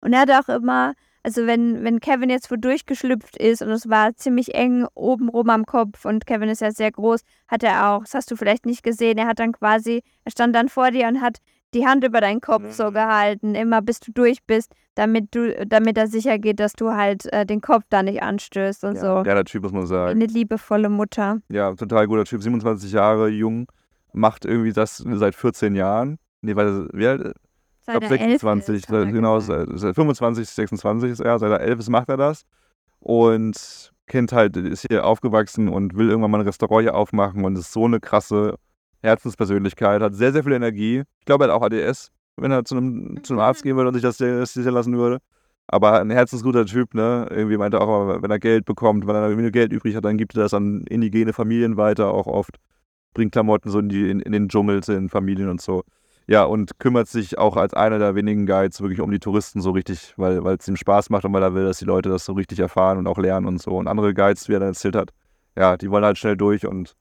Und er hat auch immer, also wenn, wenn Kevin jetzt wo durchgeschlüpft ist und es war ziemlich eng oben rum am Kopf und Kevin ist ja sehr groß, hat er auch, das hast du vielleicht nicht gesehen, er hat dann quasi, er stand dann vor dir und hat die Hand über deinen Kopf mhm. so gehalten, immer bis du durch bist, damit du, damit er sicher geht, dass du halt äh, den Kopf da nicht anstößt und ja, so. Ja, der Typ muss man sagen. Eine liebevolle Mutter. Ja, total guter Typ, 27 Jahre jung, macht irgendwie das seit 14 Jahren. Nee, weil wie alt? Ich glaube 26, seit, genau, seit, seit 25, 26 ist er, seit er 11 ist, macht er das. Und Kind halt ist hier aufgewachsen und will irgendwann mal ein Restaurant hier aufmachen und ist so eine krasse Herzenspersönlichkeit, hat sehr, sehr viel Energie. Ich glaube, er hat auch ADS. wenn er zu einem, zu einem Arzt gehen würde und sich das sichern lassen würde. Aber ein herzensguter Typ, ne? Irgendwie meinte er auch immer, wenn er Geld bekommt, wenn er irgendwie Geld übrig hat, dann gibt er das an indigene Familien weiter, auch oft. Bringt Klamotten so in, die, in, in den Dschungel, in Familien und so. Ja, und kümmert sich auch als einer der wenigen Guides wirklich um die Touristen so richtig, weil es ihm Spaß macht und weil er will, dass die Leute das so richtig erfahren und auch lernen und so. Und andere Guides, wie er dann erzählt hat, ja, die wollen halt schnell durch und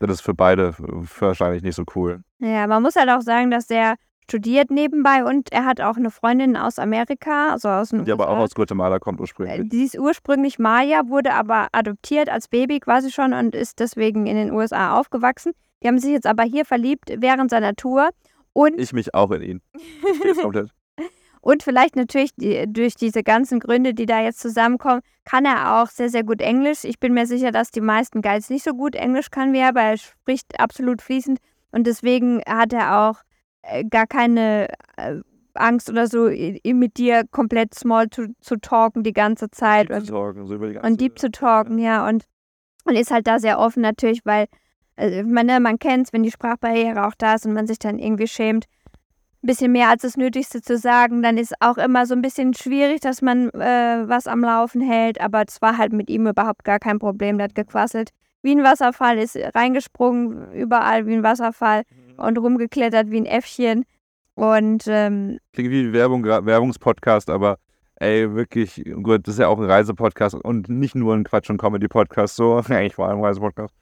das ist für beide wahrscheinlich nicht so cool. Ja, man muss halt auch sagen, dass der studiert nebenbei und er hat auch eine Freundin aus Amerika, also aus Die aber auch aus Guatemala kommt ursprünglich. Äh, die ist ursprünglich Maya, wurde aber adoptiert als Baby quasi schon und ist deswegen in den USA aufgewachsen. Die haben sich jetzt aber hier verliebt während seiner Tour und ich mich auch in ihn. komplett. Und vielleicht natürlich die, durch diese ganzen Gründe, die da jetzt zusammenkommen, kann er auch sehr, sehr gut Englisch. Ich bin mir sicher, dass die meisten Guides nicht so gut Englisch kann wie er, aber er spricht absolut fließend. Und deswegen hat er auch äh, gar keine äh, Angst oder so, mit dir komplett small zu, zu talken die ganze Zeit. Deep und, zu talken, so über die ganze, und deep zu talken, ja. ja. Und, und ist halt da sehr offen natürlich, weil also, meine, man kennt es, wenn die Sprachbarriere auch da ist und man sich dann irgendwie schämt, ein bisschen mehr als das Nötigste zu sagen, dann ist auch immer so ein bisschen schwierig, dass man äh, was am Laufen hält. Aber es war halt mit ihm überhaupt gar kein Problem. Der hat gequasselt wie ein Wasserfall, ist reingesprungen, überall wie ein Wasserfall mhm. und rumgeklettert wie ein Äffchen. Und ähm, klingt wie ein Werbung, Werbungspodcast, aber ey, wirklich, gut, das ist ja auch ein Reisepodcast und nicht nur ein Quatsch- und Comedy-Podcast, so, eigentlich vor allem ein Reisepodcast.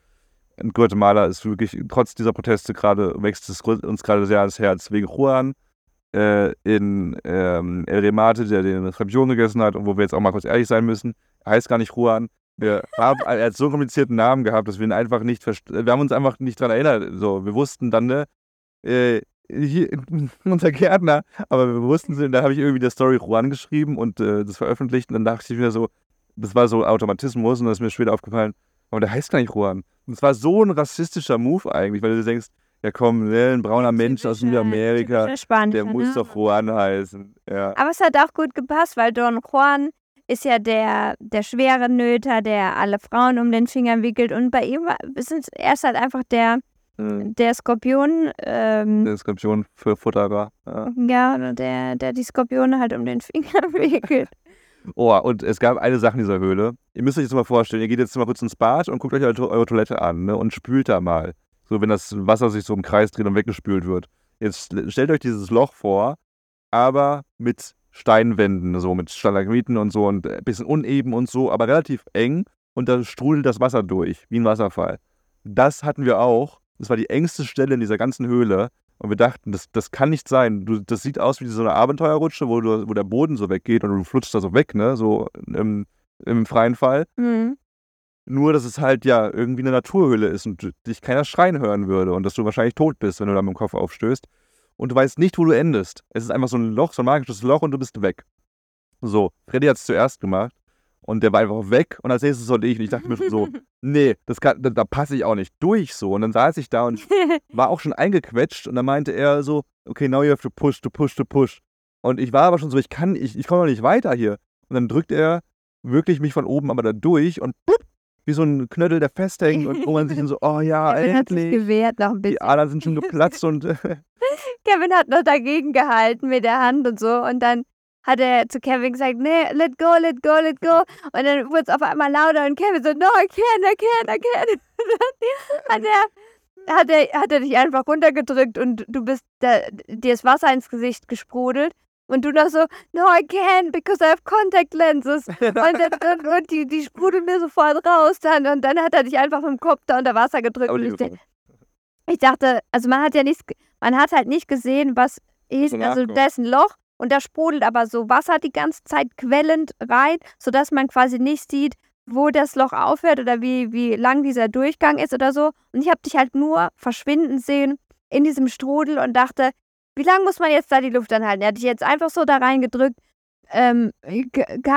In Guatemala ist wirklich, trotz dieser Proteste gerade, wächst es uns gerade sehr ans Herz. Wegen Juan äh, in ähm, El Remate, der den Religion gegessen hat und wo wir jetzt auch mal kurz ehrlich sein müssen, heißt gar nicht Juan, wir haben, er hat so einen komplizierten Namen gehabt, dass wir ihn einfach nicht verstanden Wir haben uns einfach nicht daran erinnert. So, wir wussten dann, ne, äh, hier, unser Gärtner, aber wir wussten, da habe ich irgendwie der Story Juan geschrieben und äh, das veröffentlicht. Und dann dachte ich mir so, das war so Automatismus und das ist mir später aufgefallen, aber der heißt gar nicht Juan. Und es war so ein rassistischer Move eigentlich, weil du denkst, ja komm, ne, ein brauner Mensch aus Südamerika, der muss ne? doch Juan heißen. Ja. Aber es hat auch gut gepasst, weil Don Juan ist ja der, der schwere Nöter, der alle Frauen um den Finger wickelt. Und bei ihm war, er ist halt einfach der, mhm. der Skorpion. Ähm, der Skorpion für Futterer. Ja, ja der, der die Skorpione halt um den Finger wickelt. Oh, und es gab eine Sache in dieser Höhle. Ihr müsst euch das mal vorstellen. Ihr geht jetzt mal kurz ins Bad und guckt euch eure, eure Toilette an ne, und spült da mal. So, wenn das Wasser sich so im Kreis dreht und weggespült wird. Jetzt stellt euch dieses Loch vor, aber mit Steinwänden, so mit Stalagmiten und so und ein bisschen uneben und so, aber relativ eng und da strudelt das Wasser durch, wie ein Wasserfall. Das hatten wir auch. Das war die engste Stelle in dieser ganzen Höhle. Und wir dachten, das, das kann nicht sein. Du, das sieht aus wie so eine Abenteuerrutsche, wo, du, wo der Boden so weggeht und du flutschst da so weg, ne? So im, im freien Fall. Mhm. Nur, dass es halt ja irgendwie eine Naturhöhle ist und dich keiner schreien hören würde und dass du wahrscheinlich tot bist, wenn du da mit dem Kopf aufstößt und du weißt nicht, wo du endest. Es ist einfach so ein Loch, so ein magisches Loch und du bist weg. So, Freddy hat es zuerst gemacht und der war einfach weg und als nächstes sollte ich und ich dachte mir so, nee, das kann, da, da passe ich auch nicht durch so und dann saß ich da und war auch schon eingequetscht und dann meinte er so, okay, now you have to push, to push, to push. Und ich war aber schon so, ich kann, ich, ich komme noch nicht weiter hier. Und dann drückt er wirklich mich von oben aber da durch und plupp, wie so ein Knödel, der festhängt und wo man sich dann so, oh ja, Kevin endlich. Hat sich gewehrt noch ein bisschen. Die Adern sind schon geplatzt und. Kevin hat noch dagegen gehalten mit der Hand und so und dann hat er zu Kevin gesagt, nee, let go, let go, let go. Und dann wurde es auf einmal lauter und Kevin so, no, I can't, I can't, I can't. hat er, hat er, hat er dich einfach runtergedrückt und du bist, da, dir ist Wasser ins Gesicht gesprudelt. Und du noch so, no, I can't, because I have contact lenses. und, dann, und, die, die sprudeln mir sofort raus dann. Und dann hat er dich einfach mit dem Kopf da unter Wasser gedrückt. Und ich, ich, dachte, also man hat ja nicht, man hat halt nicht gesehen, was ist, also ein Loch und da sprudelt aber so Wasser die ganze Zeit quellend rein, sodass man quasi nicht sieht, wo das Loch aufhört oder wie, wie lang dieser Durchgang ist oder so. Und ich habe dich halt nur verschwinden sehen in diesem Strudel und dachte, wie lange muss man jetzt da die Luft anhalten? Er hat dich jetzt einfach so da reingedrückt. Ähm,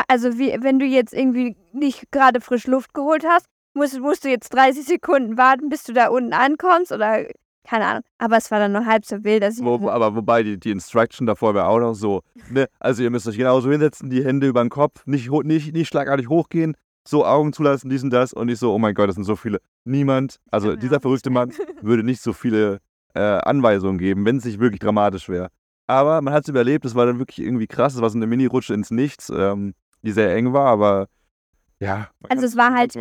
also wie, wenn du jetzt irgendwie nicht gerade frisch Luft geholt hast, musst, musst du jetzt 30 Sekunden warten, bis du da unten ankommst oder keine Ahnung. Aber es war dann nur halb so wild, dass ich. Wo, aber wobei die, die Instruction davor wäre auch noch so. Ne? Also ihr müsst euch genauso hinsetzen, die Hände über den Kopf, nicht, nicht, nicht schlagartig hochgehen, so Augen zulassen, dies und das und nicht so, oh mein Gott, das sind so viele. Niemand, also genau. dieser verrückte Mann würde nicht so viele äh, Anweisungen geben, wenn es nicht wirklich dramatisch wäre. Aber man hat es überlebt. Es war dann wirklich irgendwie krass. Es war so eine Mini-Rutsche ins Nichts, ähm, die sehr eng war, aber ja. Also es war halt,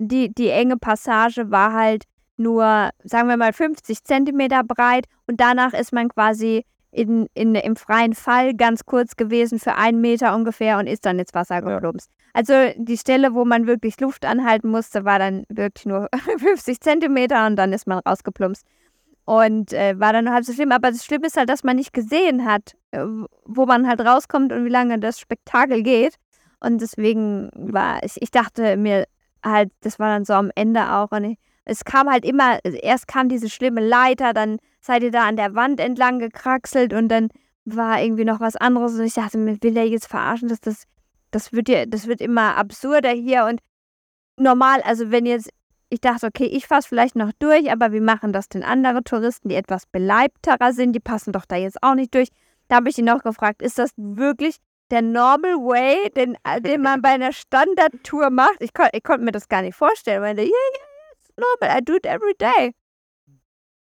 die, die enge Passage war halt nur, sagen wir mal, 50 Zentimeter breit und danach ist man quasi in, in, im freien Fall ganz kurz gewesen für einen Meter ungefähr und ist dann ins Wasser geplumpst. Ja. Also die Stelle, wo man wirklich Luft anhalten musste, war dann wirklich nur 50 Zentimeter und dann ist man rausgeplumpst. Und äh, war dann nur halb so schlimm. Aber das Schlimme ist halt, dass man nicht gesehen hat, äh, wo man halt rauskommt und wie lange das Spektakel geht. Und deswegen war ich, ich dachte mir halt, das war dann so am Ende auch. Und ich, es kam halt immer, erst kam diese schlimme Leiter, dann seid ihr da an der Wand entlang gekraxelt und dann war irgendwie noch was anderes. Und ich dachte mir, will der jetzt verarschen, dass das, das wird ja, das wird immer absurder hier und normal, also wenn jetzt, ich dachte, okay, ich fasse vielleicht noch durch, aber wie machen das denn andere Touristen, die etwas beleibterer sind, die passen doch da jetzt auch nicht durch. Da habe ich ihn noch gefragt, ist das wirklich der Normal Way, den, den man bei einer Standardtour macht? Ich, kon, ich konnte mir das gar nicht vorstellen. Weil der, yeah, yeah, normal. I do it every day.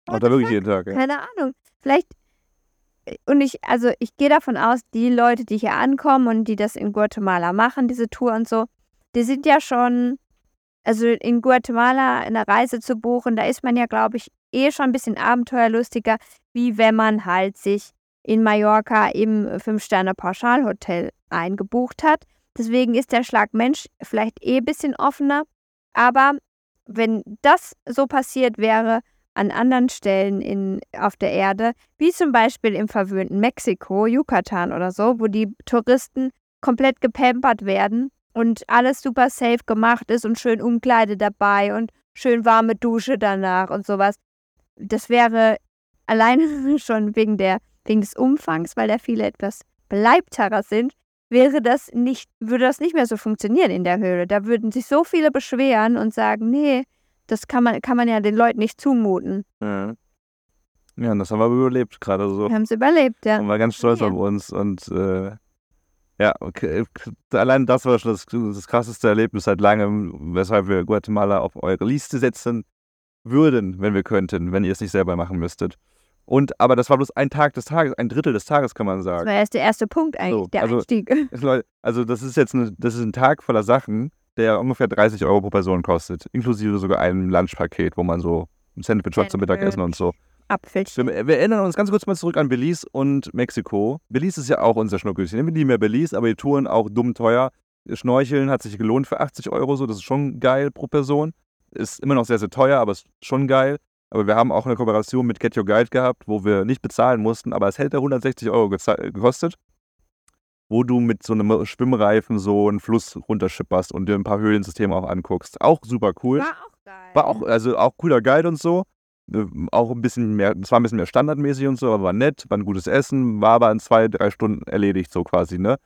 Macht er wirklich jeden Tag, ja. Keine Ahnung. Vielleicht, und ich, also ich gehe davon aus, die Leute, die hier ankommen und die das in Guatemala machen, diese Tour und so, die sind ja schon, also in Guatemala eine Reise zu buchen, da ist man ja, glaube ich, eh schon ein bisschen abenteuerlustiger, wie wenn man halt sich in Mallorca im Fünf-Sterne-Pauschalhotel eingebucht hat. Deswegen ist der Schlag Mensch vielleicht eh ein bisschen offener. Aber wenn das so passiert wäre an anderen Stellen in, auf der Erde, wie zum Beispiel im verwöhnten Mexiko, Yucatan oder so, wo die Touristen komplett gepampert werden und alles super safe gemacht ist und schön Umkleide dabei und schön warme Dusche danach und sowas. Das wäre alleine schon wegen, der, wegen des Umfangs, weil da viele etwas beleibterer sind, wäre das nicht, würde das nicht mehr so funktionieren in der Höhle. Da würden sich so viele beschweren und sagen, nee, das kann man, kann man ja den Leuten nicht zumuten. Ja. Ja, und das haben wir überlebt gerade so. Wir haben es überlebt, ja. Und war ganz stolz ja. auf uns. Und äh, ja, okay. allein das war schon das, das krasseste Erlebnis seit langem, weshalb wir Guatemala auf eure Liste setzen würden, wenn wir könnten, wenn ihr es nicht selber machen müsstet. Und, aber das war bloß ein Tag des Tages, ein Drittel des Tages, kann man sagen. Das war erst der erste Punkt eigentlich, so, der also, Einstieg. Also das ist jetzt eine, das ist ein Tag voller Sachen, der ungefähr 30 Euro pro Person kostet, inklusive sogar einem Lunchpaket, wo man so ein Sandwich hat zum Mittagessen und so. Apfelchen. Wir, wir, erinnern uns ganz kurz mal zurück an Belize und Mexiko. Belize ist ja auch unser Schnuckelchen. Wir lieben ja Belize, aber die Touren auch dumm teuer. Schnorcheln hat sich gelohnt für 80 Euro so, das ist schon geil pro Person. Ist immer noch sehr, sehr teuer, aber ist schon geil. Aber wir haben auch eine Kooperation mit Get Your Guide gehabt, wo wir nicht bezahlen mussten, aber es hätte 160 Euro gekostet, wo du mit so einem Schwimmreifen so einen Fluss runterschipperst und dir ein paar Höhlensysteme auch anguckst. Auch super cool. War auch geil. War auch, also auch cooler Guide und so. Äh, auch ein bisschen mehr, es war ein bisschen mehr standardmäßig und so, aber war nett, war ein gutes Essen, war aber in zwei, drei Stunden erledigt, so quasi, ne?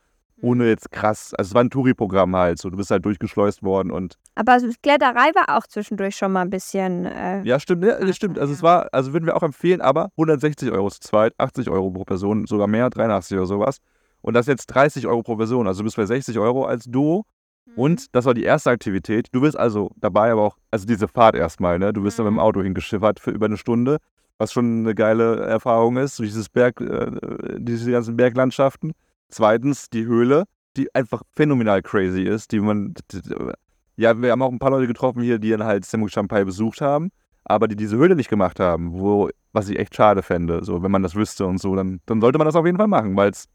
Ohne jetzt krass. Also es war ein Touri-Programm halt, so du bist halt durchgeschleust worden und. Aber Kletterei war auch zwischendurch schon mal ein bisschen. Äh, ja, stimmt, ja, stimmt. Also es war, also würden wir auch empfehlen, aber 160 Euro zu zweit, 80 Euro pro Person, sogar mehr, 83 oder sowas. Und das jetzt 30 Euro pro Person, also du bist bei 60 Euro als Duo. Mhm. Und das war die erste Aktivität. Du bist also dabei, aber auch, also diese Fahrt erstmal, ne? Du bist mhm. dann mit dem mhm. Auto hingeschiffert für über eine Stunde, was schon eine geile Erfahrung ist, durch dieses Berg, äh, diese ganzen Berglandschaften. Zweitens die Höhle, die einfach phänomenal crazy ist, die man. Ja, wir haben auch ein paar Leute getroffen hier, die dann halt Semu Champai besucht haben, aber die diese Höhle nicht gemacht haben, wo, was ich echt schade fände. So, wenn man das wüsste und so, dann, dann sollte man das auf jeden Fall machen, weil es.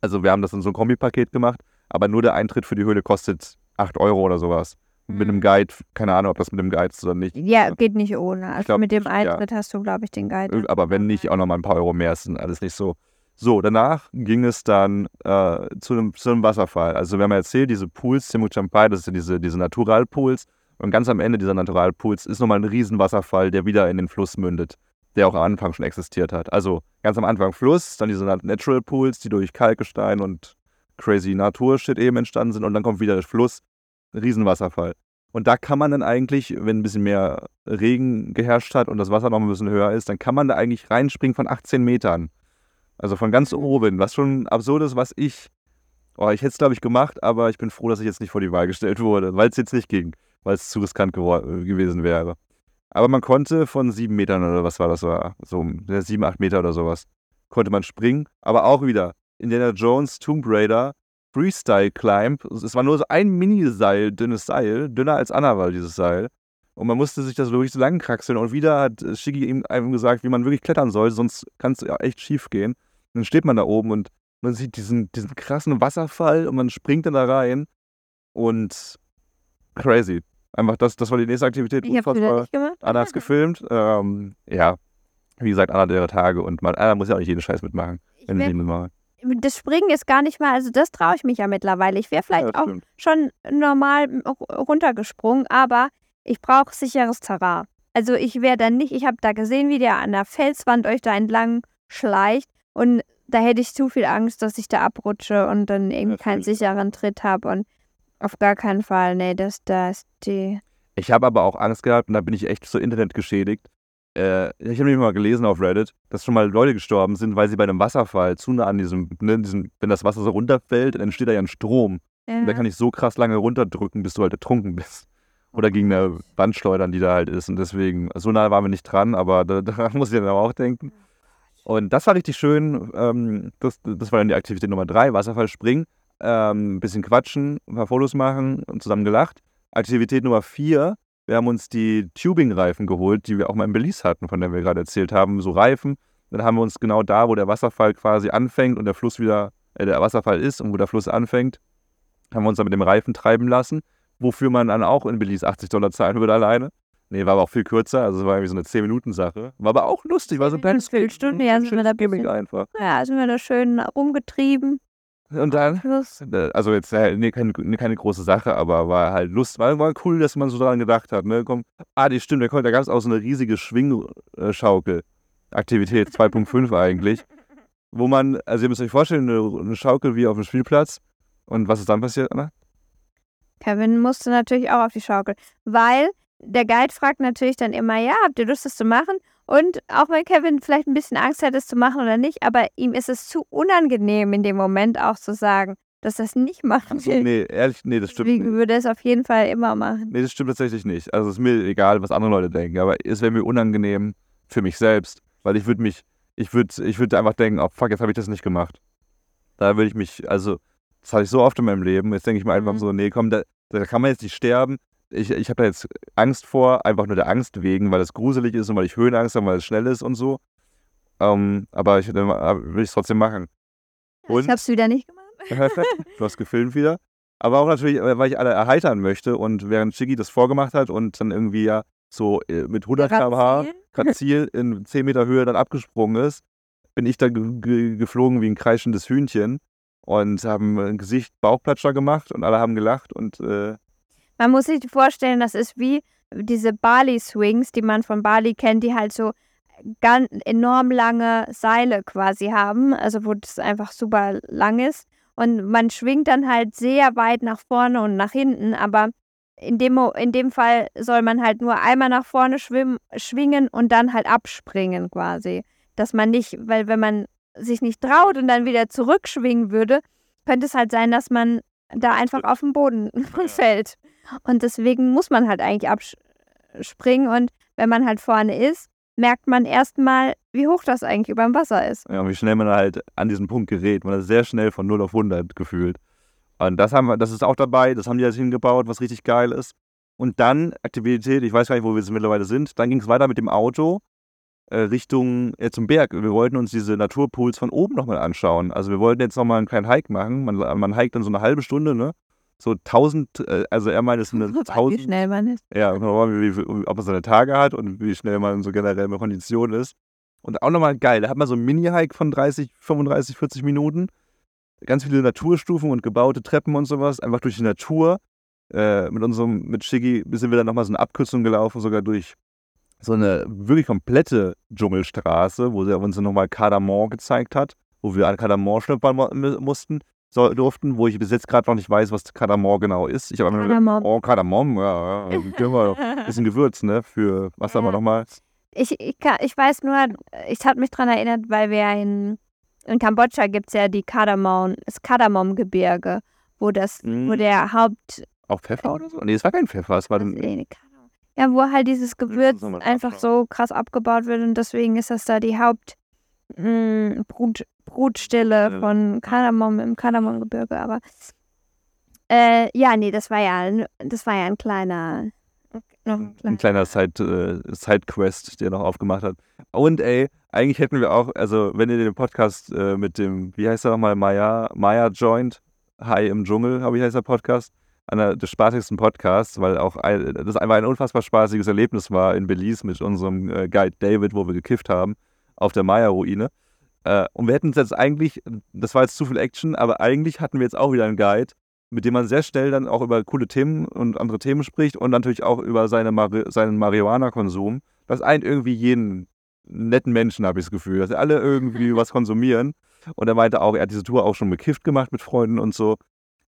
Also, wir haben das in so ein Kombipaket gemacht, aber nur der Eintritt für die Höhle kostet 8 Euro oder sowas. Mit einem mhm. Guide, keine Ahnung, ob das mit dem Guide ist oder nicht. Ja, geht nicht ohne. Also glaub, mit dem Eintritt ja. hast du, glaube ich, den Guide. Aber wenn nicht, auch nochmal ein paar Euro mehr, ist alles nicht so. So, danach ging es dann äh, zu, einem, zu einem Wasserfall. Also wir haben ja erzählt, diese Pools, Timuchampai, das sind diese, diese Naturalpools. Und ganz am Ende dieser Naturalpools ist nochmal ein Riesenwasserfall, der wieder in den Fluss mündet, der auch am Anfang schon existiert hat. Also ganz am Anfang Fluss, dann diese Natural Pools, die durch Kalkgestein und crazy Naturshit eben entstanden sind. Und dann kommt wieder der Fluss, Riesenwasserfall. Und da kann man dann eigentlich, wenn ein bisschen mehr Regen geherrscht hat und das Wasser noch ein bisschen höher ist, dann kann man da eigentlich reinspringen von 18 Metern. Also von ganz oben, was schon absurd ist, was ich, oh, ich hätte es glaube ich gemacht, aber ich bin froh, dass ich jetzt nicht vor die Wahl gestellt wurde, weil es jetzt nicht ging, weil es zu riskant gewesen wäre. Aber man konnte von sieben Metern oder was war das, war so sieben, acht Meter oder sowas, konnte man springen, aber auch wieder Indiana Jones, Tomb Raider, Freestyle Climb. Es war nur so ein Mini-Seil, dünnes Seil, dünner als Annawal, dieses Seil. Und man musste sich das wirklich so lang kraxeln. Und wieder hat Shiggy ihm gesagt, wie man wirklich klettern soll, sonst kann es ja echt schief gehen. Dann steht man da oben und man sieht diesen, diesen krassen Wasserfall und man springt dann da rein. Und crazy. Einfach, das, das war die nächste Aktivität. Ich gemacht. Anna hat es gefilmt. Ähm, ja, wie gesagt, Anna der Tage. Und man, Anna muss ja auch nicht jeden Scheiß mitmachen. Wenn sie mitmachen. Das Springen ist gar nicht mal, also das traue ich mich ja mittlerweile. Ich wäre vielleicht Ja, auch stimmt. schon normal runtergesprungen, aber ich brauche sicheres Terrain. Also ich wäre dann nicht, ich habe da gesehen, wie der an der Felswand euch da entlang schleicht und da hätte ich zu viel Angst, dass ich da abrutsche und dann eben Ja, keinen sicheren Tritt habe und auf gar keinen Fall, nee, das, das ist die, Ich habe aber auch Angst gehabt und da bin ich echt so Internet geschädigt. Äh, ich habe nämlich mal gelesen auf Reddit, dass schon mal Leute gestorben sind, weil sie bei einem Wasserfall zu nah an diesem, ne, diesem wenn das Wasser so runterfällt, dann entsteht da ja ein Strom. Und da ja. kann ich so krass lange runterdrücken, bis du halt ertrunken bist. Oder gegen eine Wand schleudern, die da halt ist. Und deswegen, so nah waren wir nicht dran, aber da, daran muss ich dann auch denken. Und das war richtig schön. Ähm, das, das war dann die Aktivität Nummer drei, Wasserfall springen. Ähm, ein bisschen quatschen, ein paar Fotos machen und zusammen gelacht. Aktivität Nummer vier, wir haben uns die Tubing-Reifen geholt, die wir auch mal in Belize hatten, von der wir gerade erzählt haben. So Reifen. Dann haben wir uns genau da, wo der Wasserfall quasi anfängt und der Fluss wieder, äh, der Wasserfall ist und wo der Fluss anfängt, haben wir uns dann mit dem Reifen treiben lassen, wofür man dann auch in Belize 80 Dollar zahlen würde alleine. Nee, war aber auch viel kürzer, also es war irgendwie so eine 10-Minuten-Sache. War aber auch lustig, war so ein kleines Viertelstunde, ja, sind wir da bisschen- einfach. ja, sind wir da schön rumgetrieben. Und dann, äh, also jetzt äh, nee, keine, keine große Sache, aber war halt Lust, war, war cool, dass man so daran gedacht hat. Ne? Komm, ah, die stimmt, da gab es auch so eine riesige Schwingschaukel. Aktivität 2.5 eigentlich. Wo man, also ihr müsst euch vorstellen, eine, eine Schaukel wie auf dem Spielplatz. Und was ist dann passiert, Anna? Kevin musste natürlich auch auf die Schaukel, weil der Guide fragt natürlich dann immer, ja, habt ihr Lust, das zu machen? Und auch wenn Kevin vielleicht ein bisschen Angst hat, es zu machen oder nicht, aber ihm ist es zu unangenehm in dem Moment auch zu sagen, dass er es nicht machen will. Nee, ehrlich, nee, das stimmt Deswegen nicht. würde es auf jeden Fall immer machen. Nee, das stimmt tatsächlich nicht. Also es ist mir egal, was andere Leute denken, aber es wäre mir unangenehm für mich selbst, weil ich würde mich, ich würde ich würd einfach denken, oh fuck, jetzt habe ich das nicht gemacht. Da würde ich mich, also das hatte ich so oft in meinem Leben, jetzt denke ich mir einfach Mhm. so, nee, komm, da, da kann man jetzt nicht sterben. Ich, ich habe da jetzt Angst vor, einfach nur der Angst wegen, weil es gruselig ist und weil ich Höhenangst habe, weil es schnell ist und so. Ähm, aber ich will ich es trotzdem machen. Und? Ich hab's wieder nicht gemacht. du hast gefilmt wieder. Aber auch natürlich, äh, weil ich alle erheitern möchte und während Chigi das vorgemacht hat und dann irgendwie ja so äh, mit 100 km/h. Ziel in 10 Meter Höhe dann abgesprungen ist, bin ich dann ge ge geflogen wie ein kreischendes Hühnchen und haben ein Gesicht Bauchplatscher gemacht und alle haben gelacht und äh, Man muss sich vorstellen, das ist wie diese Bali-Swings, die man von Bali kennt, die halt so ganz enorm lange Seile quasi haben, also wo das einfach super lang ist. Und man schwingt dann halt sehr weit nach vorne und nach hinten, aber in dem, in dem Fall soll man halt nur einmal nach vorne schwimmen, schwingen und dann halt abspringen quasi. Dass man nicht, weil wenn man sich nicht traut und dann wieder zurückschwingen würde, könnte es halt sein, dass man da einfach auf den Boden fällt. Und deswegen muss man halt eigentlich abspringen. Und wenn man halt vorne ist, merkt man erstmal, wie hoch das eigentlich über dem Wasser ist. ja, wie schnell man halt an diesen Punkt gerät. Man ist sehr schnell von 0 auf 100 gefühlt. Und das, haben wir, das ist auch dabei, das haben die jetzt hingebaut, was richtig geil ist. Und dann Aktivität, ich weiß gar nicht, wo wir jetzt mittlerweile sind. Dann ging es weiter mit dem Auto äh, Richtung äh, zum Berg. Wir wollten uns diese Naturpools von oben nochmal anschauen. Also wir wollten jetzt nochmal einen kleinen Hike machen. Man, man hiked dann so eine halbe Stunde, ne? So 1000, äh, also er meinte, es sind Wie 1000, schnell man ist. ja, wie, wie, ob man seine Tage hat und wie schnell man so generell mit Kondition ist. Und auch nochmal geil, da hat man so einen Mini-Hike von 30, 35, 40 Minuten. Ganz viele Naturstufen und gebaute Treppen und sowas, einfach durch die Natur. Äh, mit unserem, mit Shiggy sind wir dann nochmal so eine Abkürzung gelaufen, sogar durch so eine wirklich komplette Dschungelstraße, wo sie uns dann nochmal Kardamom gezeigt hat, wo wir an Kardamom schnuppern mu- mussten, so, durften, wo ich bis jetzt gerade noch nicht weiß, was Kardamom genau ist. Ich habe Kardamom. Oh, Kardamom, ja, ja. Können wir. Bisschen Gewürz, ne? Für, was haben wir Ja. nochmal? Ich, ich, kann, ich weiß nur, ich habe mich daran erinnert, weil wir in, in Kambodscha gibt es ja die Kardamom, das Kardamomgebirge, wo das, wo Mm. der Haupt, Auch Pfeffer oder so? Nee, es war kein Pfeffer, es war äh, nee, Kardamom. ja, wo halt dieses Gewürz einfach nachschauen. so krass abgebaut wird und deswegen ist das da die Haupt, mh, Brut, Brutstille von Kardamom im Kardamomgebirge, aber äh, ja, nee, das war ja, das war ja ein kleiner, noch ein kleiner, ein kleiner Side, äh, Sidequest, der noch aufgemacht hat. Und ey, eigentlich hätten wir auch, also wenn ihr den Podcast äh, mit dem, wie heißt er nochmal, Maya, Maya Joint, High im Dschungel, habe ich heißt der Podcast, einer der spaßigsten Podcasts, weil auch ein, das einfach ein unfassbar spaßiges Erlebnis war in Belize mit unserem äh, Guide David, wo wir gekifft haben auf der Maya-Ruine. Äh, und wir hätten es jetzt eigentlich, das war jetzt zu viel Action, aber eigentlich hatten wir jetzt auch wieder einen Guide, mit dem man sehr schnell dann auch über coole Themen und andere Themen spricht und natürlich auch über seine Mari seinen Marihuana-Konsum. Das eint irgendwie jeden netten Menschen, habe ich das Gefühl, dass alle irgendwie was konsumieren. Und er meinte auch, er hat diese Tour auch schon bekifft gemacht mit Freunden und so.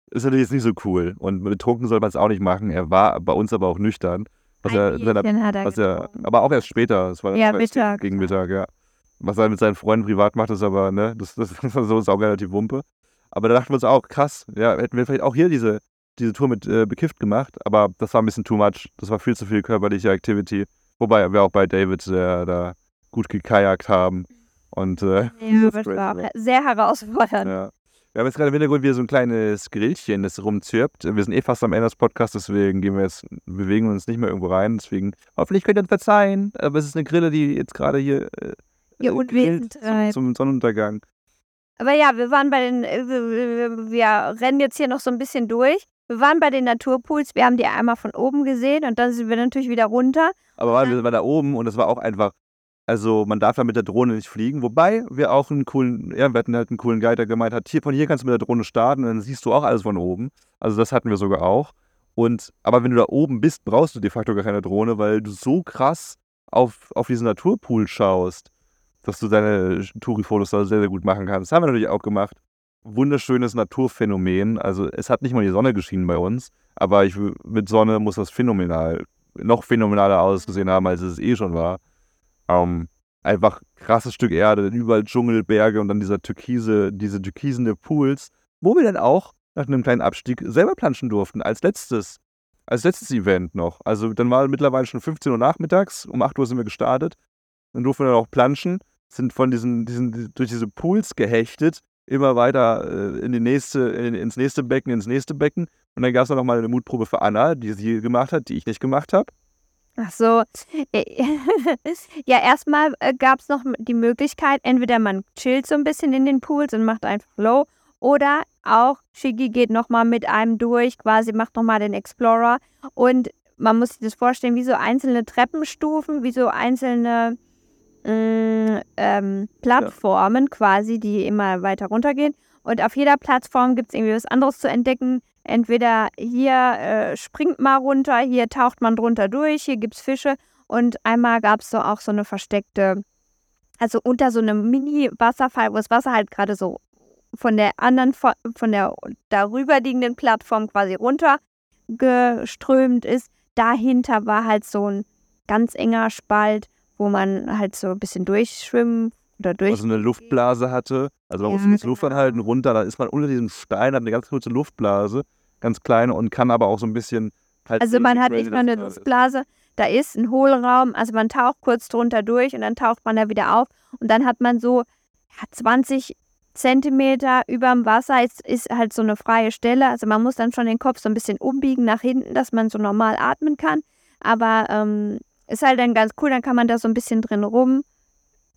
Ist natürlich jetzt nicht so cool. Und betrunken soll man es auch nicht machen. Er war bei uns aber auch nüchtern. Was er, seiner, er, was er, aber auch erst später. Es war ja, Mittag. Gegen Mittag, ja. Was er mit seinen Freunden privat macht, ist aber, ne, das, das, das ist so auch relativ Wumpe. Aber da dachten wir uns auch, krass, ja, hätten wir vielleicht auch hier diese, diese Tour mit äh, bekifft gemacht, aber das war ein bisschen too much. Das war viel zu viel körperliche Activity. Wobei wir auch bei David äh, da gut gekajakt haben. Und, äh, ja, das war sehr herausfordernd. Ja. Wir haben jetzt gerade im Hintergrund wieder so ein kleines Grillchen, das rumzirpt. Wir sind eh fast am Ende des Podcasts, deswegen gehen wir jetzt, bewegen uns nicht mehr irgendwo rein. Deswegen, hoffentlich könnt ihr uns verzeihen. Aber es ist eine Grille, die jetzt gerade hier äh, Ihr Unwesen zum, zum Sonnenuntergang. Aber ja, wir waren bei den, äh, wir, wir rennen jetzt hier noch so ein bisschen durch. Wir waren bei den Naturpools, wir haben die einmal von oben gesehen und dann sind wir natürlich wieder runter. Aber waren wir waren da oben und das war auch einfach, also man darf da mit der Drohne nicht fliegen, wobei wir auch einen coolen, ja, wir hatten halt einen coolen Guide, der gemeint hat, hier, von hier kannst du mit der Drohne starten und dann siehst du auch alles von oben. Also das hatten wir sogar auch. Und, aber wenn du da oben bist, brauchst du de facto gar keine Drohne, weil du so krass auf, auf diesen Naturpool schaust dass du deine Touri-Fotos da sehr, sehr gut machen kannst. Das haben wir natürlich auch gemacht. Wunderschönes Naturphänomen. Also es hat nicht mal die Sonne geschienen bei uns, aber ich, mit Sonne muss das phänomenal, noch phänomenaler ausgesehen haben, als es eh schon war. Ähm, einfach krasses Stück Erde, überall Dschungel, Berge und dann dieser türkise, diese türkisende Pools, wo wir dann auch nach einem kleinen Abstieg selber planschen durften, als letztes, als letztes Event noch. Also dann war mittlerweile schon 15 Uhr nachmittags, um 8 Uhr sind wir gestartet. Dann durften wir dann auch planschen sind von diesen, diesen durch diese Pools gehechtet, immer weiter äh, in die nächste, in, ins nächste Becken, ins nächste Becken. Und dann gab es noch mal eine Mutprobe für Anna, die sie gemacht hat, die ich nicht gemacht habe. Ach so. ja, erstmal äh, gab es noch die Möglichkeit, entweder man chillt so ein bisschen in den Pools und macht einfach low, oder auch Shiggy geht nochmal mit einem durch, quasi macht nochmal den Explorer. Und man muss sich das vorstellen, wie so einzelne Treppenstufen, wie so einzelne Mm, ähm, Plattformen ja. quasi, die immer weiter runtergehen. Und auf jeder Plattform gibt es irgendwie was anderes zu entdecken. Entweder hier äh, springt man runter, hier taucht man drunter durch, hier gibt es Fische. Und einmal gab es so auch so eine versteckte, also unter so einem Mini-Wasserfall, wo das Wasser halt gerade so von der anderen, von der darüber liegenden Plattform quasi runtergeströmt ist. Dahinter war halt so ein ganz enger Spalt wo man halt so ein bisschen durchschwimmen oder durch. Also eine Luftblase hatte. Also man ja, muss die Luft genau. anhalten, runter, dann ist man unter diesem Stein, hat eine ganz kurze Luftblase, ganz kleine und kann aber auch so ein bisschen. Halt also man hat nicht nur eine Luftblase, da ist ein Hohlraum, also man taucht kurz drunter durch und dann taucht man da wieder auf und dann hat man so ja, 20 Zentimeter über dem Wasser ist, ist halt so eine freie Stelle. Also man muss dann schon den Kopf so ein bisschen umbiegen nach hinten, dass man so normal atmen kann. Aber ähm, ist halt dann ganz cool, dann kann man da so ein bisschen drin rum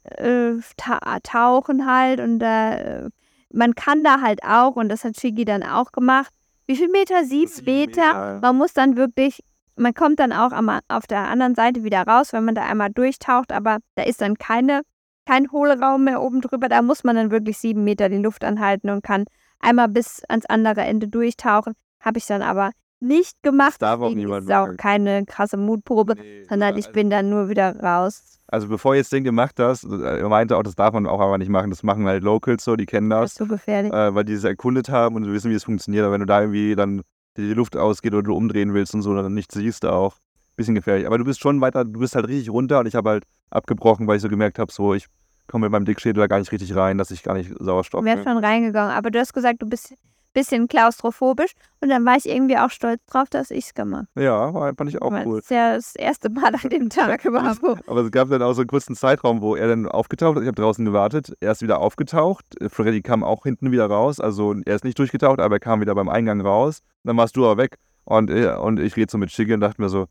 äh, ta tauchen halt und äh, man kann da halt auch, und das hat Shigi dann auch gemacht, wie viel Meter? Sieben, Sieben Meter. Meter. Man muss dann wirklich, man kommt dann auch am, auf der anderen Seite wieder raus, wenn man da einmal durchtaucht, aber da ist dann keine, kein Hohlraum mehr oben drüber. Da muss man dann wirklich sieben Meter die Luft anhalten und kann einmal bis ans andere Ende durchtauchen. Habe ich dann aber nicht gemacht. Das darf auch niemand ist auch keine krasse Mutprobe, nee, sondern ich bin dann nur wieder raus. Also bevor ihr das Ding gemacht hast, er meinte auch, das darf man auch aber nicht machen. Das machen halt Locals so, die kennen das. Das ist so gefährlich. Äh, weil die es erkundet haben und wissen, wie es funktioniert. Aber wenn du da irgendwie dann die Luft ausgeht oder du umdrehen willst und so, dann nicht siehst, auch bisschen gefährlich. Aber du bist schon weiter, du bist halt richtig runter und ich habe halt abgebrochen, weil ich so gemerkt habe, so ich komme mit meinem Dickschädel da gar nicht richtig rein, dass ich gar nicht Sauerstoff. Du wärst schon reingegangen, aber du hast gesagt, du bist bisschen klaustrophobisch. Und dann war ich irgendwie auch stolz drauf, dass ich es gemacht habe. Ja, war, fand ich auch Weil cool. Das ist ja das erste Mal an dem Tag überhaupt. Aber es gab dann auch so einen kurzen Zeitraum, wo er dann aufgetaucht ist. Ich habe draußen gewartet. Er ist wieder aufgetaucht. Äh, Freddy kam auch hinten wieder raus. Also er ist nicht durchgetaucht, aber er kam wieder beim Eingang raus. Dann warst du aber weg. Und, äh, und ich rede so mit Shiggy und dachte mir so,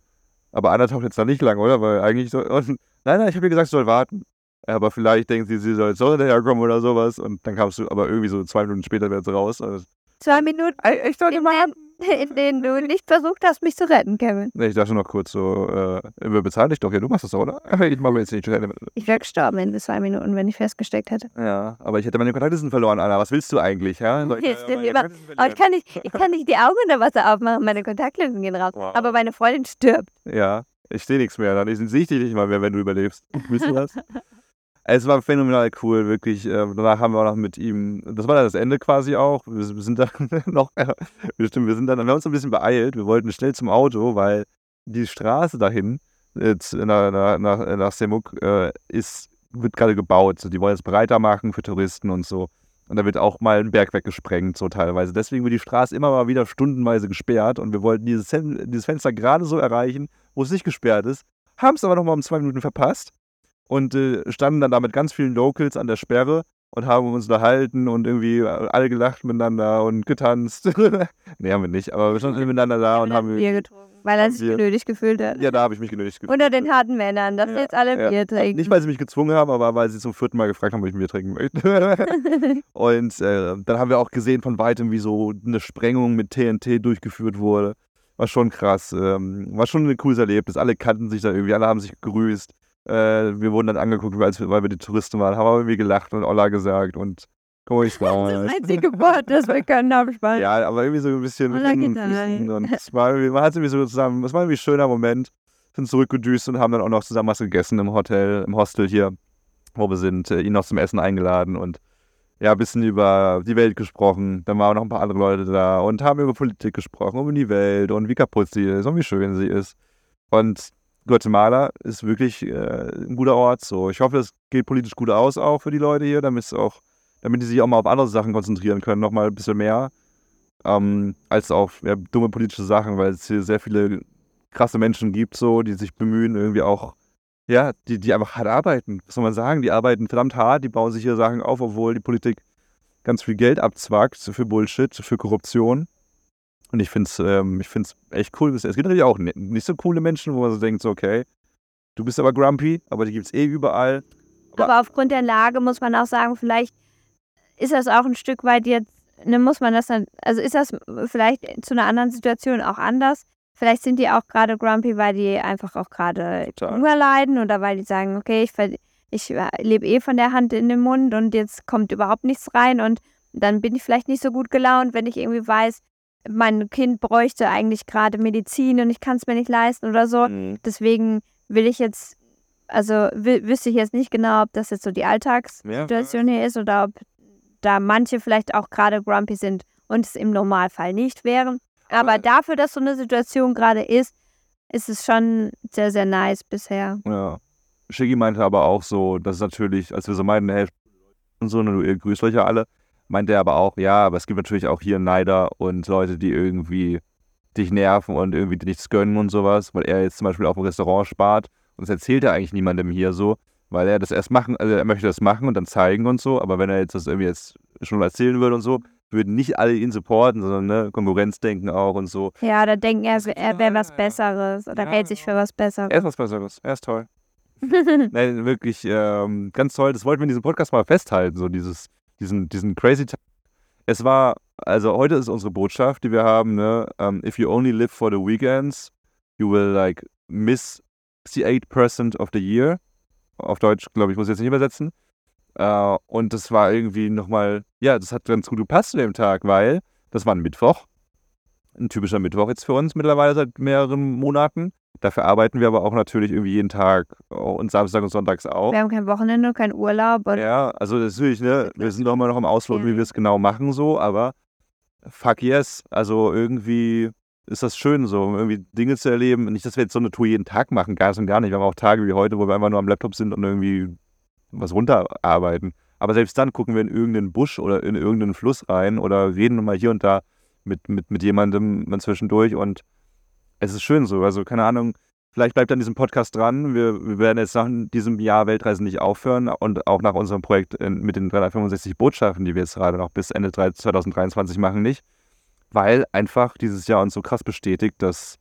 aber Anna taucht jetzt da nicht lang, oder? Weil eigentlich so. Und, nein, nein, ich habe ihr gesagt, sie soll warten. Aber vielleicht denkt sie, sie soll jetzt doch hinterherkommen oder sowas. Und dann kamst du, aber irgendwie so zwei Minuten später wieder raus. Also, Zwei Minuten, ich sollte in mal. in denen du nicht versucht hast, mich zu retten, Kevin. Nee, ich dachte noch kurz so, äh, wir bezahlen dich doch. Ja, du machst das, doch, oder? Ich mache mir jetzt nicht. Ich wäre gestorben in zwei Minuten, wenn ich festgesteckt hätte. Ja, aber ich hätte meine Kontaktlisten verloren, Anna. Was willst du eigentlich? Ja? Soll Jetzt wir immer- Aber ich kann, nicht, ich kann nicht die Augen unter Wasser aufmachen, meine Kontaktlinsen gehen raus. Wow. Aber meine Freundin stirbt. Ja, ich sehe nichts mehr. Dann sehe ich dich nicht mal mehr, wenn du überlebst. Wisst ihr das? Es war phänomenal cool, wirklich. Äh, Danach haben wir auch noch mit ihm, das war dann das Ende quasi auch. Wir sind dann noch, stimmt, wir sind dann, wir haben uns ein bisschen beeilt. Wir wollten schnell zum Auto, weil die Straße dahin, nach, nach, nach, nach Semuk, äh, ist, wird gerade gebaut. Die wollen es breiter machen für Touristen und so. Und da wird auch mal ein Berg weggesprengt, so teilweise. Deswegen wird die Straße immer mal wieder stundenweise gesperrt und wir wollten dieses, dieses Fenster gerade so erreichen, wo es nicht gesperrt ist, haben es aber noch mal um zwei Minuten verpasst und äh, standen dann da mit ganz vielen Locals an der Sperre und haben uns unterhalten und irgendwie alle gelacht miteinander und getanzt. nee, haben wir nicht, aber wir standen miteinander da und haben. Bier getrunken, weil er sich Bier- genötigt gefühlt hat. Ja, da habe ich mich genötigt gefühlt. Unter den harten Männern, dass Ja, jetzt alle ja. Bier trinken. Nicht, weil sie mich gezwungen haben, aber weil sie zum vierten Mal gefragt haben, ob ich ein Bier trinken möchte. Und äh, dann haben wir auch gesehen von weitem, wie so eine Sprengung mit TNT durchgeführt wurde. War schon krass. Ähm, war schon ein cooles Erlebnis. Alle kannten sich da irgendwie, alle haben sich gegrüßt. Äh, wir wurden dann angeguckt, weil, weil wir die Touristen waren, haben aber irgendwie gelacht und Olla gesagt und komm ich da. das einzige Wort, das wir können, habe ich mal. Ja, aber irgendwie so ein bisschen Olla geht da und es war, irgendwie- man hat irgendwie so zusammen, es war irgendwie ein schöner Moment. Sind zurückgedüst und haben dann auch noch zusammen was gegessen im Hotel, im Hostel hier, wo wir sind, äh, ihn noch zum Essen eingeladen und ja, ein bisschen über die Welt gesprochen. Dann waren noch ein paar andere Leute da und haben über Politik gesprochen, über die Welt und wie kaputt sie ist und wie schön sie ist. Und Guatemala ist wirklich äh, ein guter Ort. So, ich hoffe, es geht politisch gut aus auch für die Leute hier, damit es auch, damit die sich auch mal auf andere Sachen konzentrieren können, nochmal ein bisschen mehr ähm, als auf ja, dumme politische Sachen, weil es hier sehr viele krasse Menschen gibt, so, die sich bemühen, irgendwie auch, ja, die, die einfach hart arbeiten. Was soll man sagen? Die arbeiten verdammt hart, die bauen sich hier Sachen auf, obwohl die Politik ganz viel Geld abzwackt für Bullshit, für Korruption. Und ich finde es ähm, ich find's echt cool. Es gibt natürlich auch ni- nicht so coole Menschen, wo man so denkt, so, okay, du bist aber grumpy, aber die gibt es eh überall. Aber aufgrund der Lage muss man auch sagen, vielleicht ist das auch ein Stück weit jetzt, ne, muss man das dann, also ist das vielleicht zu einer anderen Situation auch anders. Vielleicht sind die auch gerade grumpy, weil die einfach auch gerade. Hunger leiden oder weil die sagen, okay, ich, ich äh, lebe eh von der Hand in den Mund und jetzt kommt überhaupt nichts rein und dann bin ich vielleicht nicht so gut gelaunt, wenn ich irgendwie weiß, mein Kind bräuchte eigentlich gerade Medizin und ich kann es mir nicht leisten oder so. Mhm. Deswegen will ich jetzt, also wüsste ich jetzt nicht genau, ob das jetzt so die Alltagssituation hier ist oder ob da manche vielleicht auch gerade grumpy sind und es im Normalfall nicht wären. Aber Aber- dafür, dass so eine Situation gerade ist, ist es schon sehr, sehr nice bisher. Ja. Shiggy meinte aber auch so, dass natürlich, als wir so meinten, hey, und so, und ihr grüßt euch ja alle, meinte er aber auch, ja, aber es gibt natürlich auch hier Neider und Leute, die irgendwie dich nerven und irgendwie dir nichts gönnen und sowas, weil er jetzt zum Beispiel auf dem Restaurant spart und das erzählt er eigentlich niemandem hier so, weil er das erst machen, also er möchte das machen und dann zeigen und so, aber wenn er jetzt das irgendwie jetzt schon erzählen würde und so, würden nicht alle ihn supporten, sondern ne, Konkurrenzdenken auch und so. Ja, da denken er, er wäre was. Besseres oder Ja, hält sich für was Besseres. Er ist was Besseres, er ist toll. Nein, wirklich ähm, ganz toll. Das wollten wir in diesem Podcast mal festhalten, so dieses, diesen, diesen crazy Tag. Es war, also heute ist unsere Botschaft, die wir haben, ne? um, if you only live for the weekends, you will like miss 68% of the year. Auf Deutsch, glaube ich, muss ich jetzt nicht übersetzen. Äh, und das war irgendwie nochmal, ja, das hat ganz gut gepasst zu dem Tag, weil das war ein Mittwoch. Ein typischer Mittwoch jetzt für uns mittlerweile seit mehreren Monaten. Dafür arbeiten wir aber auch natürlich irgendwie jeden Tag und Samstag und Sonntags auch. Wir haben kein Wochenende, kein Urlaub. Ja, also natürlich, ne, wir sind doch immer noch am Ausloten, wie Ja. wir es genau machen, so, aber fuck yes. Also irgendwie ist das schön, so irgendwie Dinge zu erleben. Nicht, dass wir jetzt so eine Tour jeden Tag machen, ganz und gar nicht. Wir haben auch Tage wie heute, wo wir einfach nur am Laptop sind und irgendwie was runterarbeiten. Aber selbst dann gucken wir in irgendeinen Busch oder in irgendeinen Fluss rein oder reden mal hier und da mit, mit, mit jemandem zwischendurch und es ist schön so. Also, keine Ahnung, vielleicht bleibt an diesem Podcast dran. Wir, wir werden jetzt nach diesem Jahr Weltreisen nicht aufhören und auch nach unserem Projekt in, mit den 365 Botschaften, die wir jetzt gerade noch bis Ende 2023 machen, nicht. Weil einfach dieses Jahr uns so krass bestätigt, dass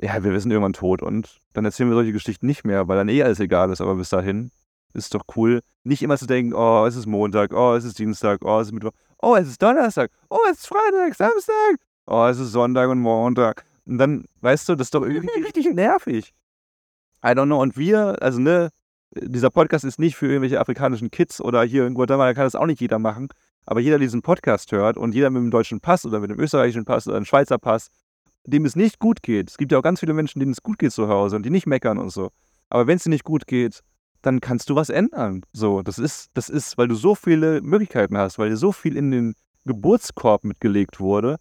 ja, wir wissen irgendwann tot und dann erzählen wir solche Geschichten nicht mehr, weil dann eh alles egal ist. Aber bis dahin ist es doch cool, nicht immer zu denken, oh, es ist Montag, oh, es ist Dienstag, oh, es ist Mittwoch, oh, es ist Donnerstag, oh, es ist Freitag, Samstag, oh, es ist Sonntag und Montag. Und dann, weißt du, das ist doch irgendwie richtig nervig. I don't know. Und wir, also ne, dieser Podcast ist nicht für irgendwelche afrikanischen Kids oder hier in Guatemala kann das auch nicht jeder machen. Aber jeder, der diesen Podcast hört und jeder mit dem deutschen Pass oder mit dem österreichischen Pass oder dem Schweizer Pass, dem es nicht gut geht. Es gibt ja auch ganz viele Menschen, denen es gut geht zu Hause und die nicht meckern und so. Aber wenn es dir nicht gut geht, dann kannst du was ändern. So, das ist, das ist, weil du so viele Möglichkeiten hast, weil dir so viel in den Geburtskorb mitgelegt wurde,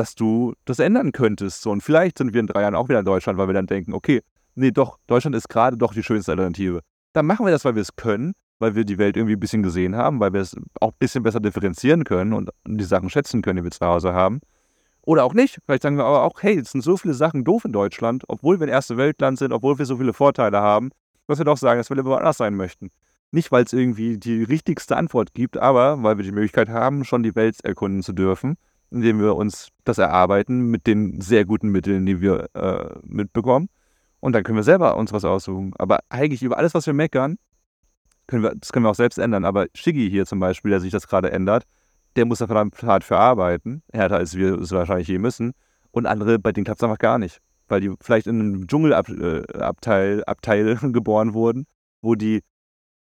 dass du das ändern könntest. So, und vielleicht sind wir in drei Jahren auch wieder in Deutschland, weil wir dann denken, okay, nee, doch, Deutschland ist gerade doch die schönste Alternative. Dann machen wir das, weil wir es können, weil wir die Welt irgendwie ein bisschen gesehen haben, weil wir es auch ein bisschen besser differenzieren können und die Sachen schätzen können, die wir zu Hause haben. Oder auch nicht. Vielleicht sagen wir aber auch, hey, es sind so viele Sachen doof in Deutschland, obwohl wir ein erste Weltland sind, obwohl wir so viele Vorteile haben, dass wir doch sagen, dass wir lieber woanders sein möchten. Nicht, weil es irgendwie die richtigste Antwort gibt, aber weil wir die Möglichkeit haben, schon die Welt erkunden zu dürfen, indem wir uns das erarbeiten mit den sehr guten Mitteln, die wir äh, mitbekommen. Und dann können wir selber uns was aussuchen. Aber eigentlich über alles, was wir meckern, können wir, das können wir auch selbst ändern. Aber Shiggy hier zum Beispiel, der sich das gerade ändert, der muss da verdammt hart für arbeiten, härter als wir es wahrscheinlich je müssen. Und andere, bei denen klappt es einfach gar nicht. Weil die vielleicht in einem Dschungelabteil äh, Abteil geboren wurden, wo die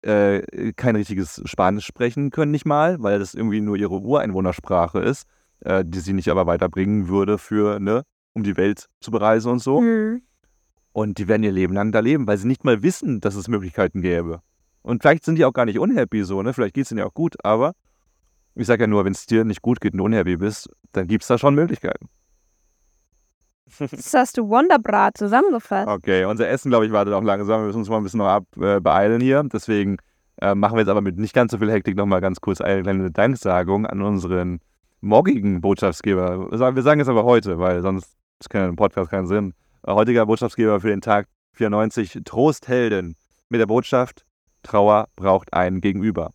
äh, kein richtiges Spanisch sprechen können, nicht mal, weil das irgendwie nur ihre Ureinwohnersprache ist, äh, die sie nicht aber weiterbringen würde für, ne, um die Welt zu bereisen und so. Mhm. Und die werden ihr Leben lang da leben, weil sie nicht mal wissen, dass es Möglichkeiten gäbe. Und vielleicht sind die auch gar nicht unhappy so, ne? Vielleicht geht es ihnen ja auch gut, aber ich sage ja nur, wenn es dir nicht gut geht und unhappy bist, dann gibt es da schon Möglichkeiten. Das hast du Wonderbrat zusammengefasst. Okay, unser Essen, glaube ich, wartet auch langsam. Wir müssen uns mal ein bisschen noch ab, äh, beeilen hier. Deswegen äh, machen wir jetzt aber mit nicht ganz so viel Hektik nochmal ganz kurz eine kleine Danksagung an unseren morgigen Botschaftsgeber. Wir sagen es aber heute, weil sonst ist kein Podcast keinen Sinn. Äh, heutiger Botschaftsgeber für den Tag 94, Trosthelden mit der Botschaft, Trauer braucht einen Gegenüber.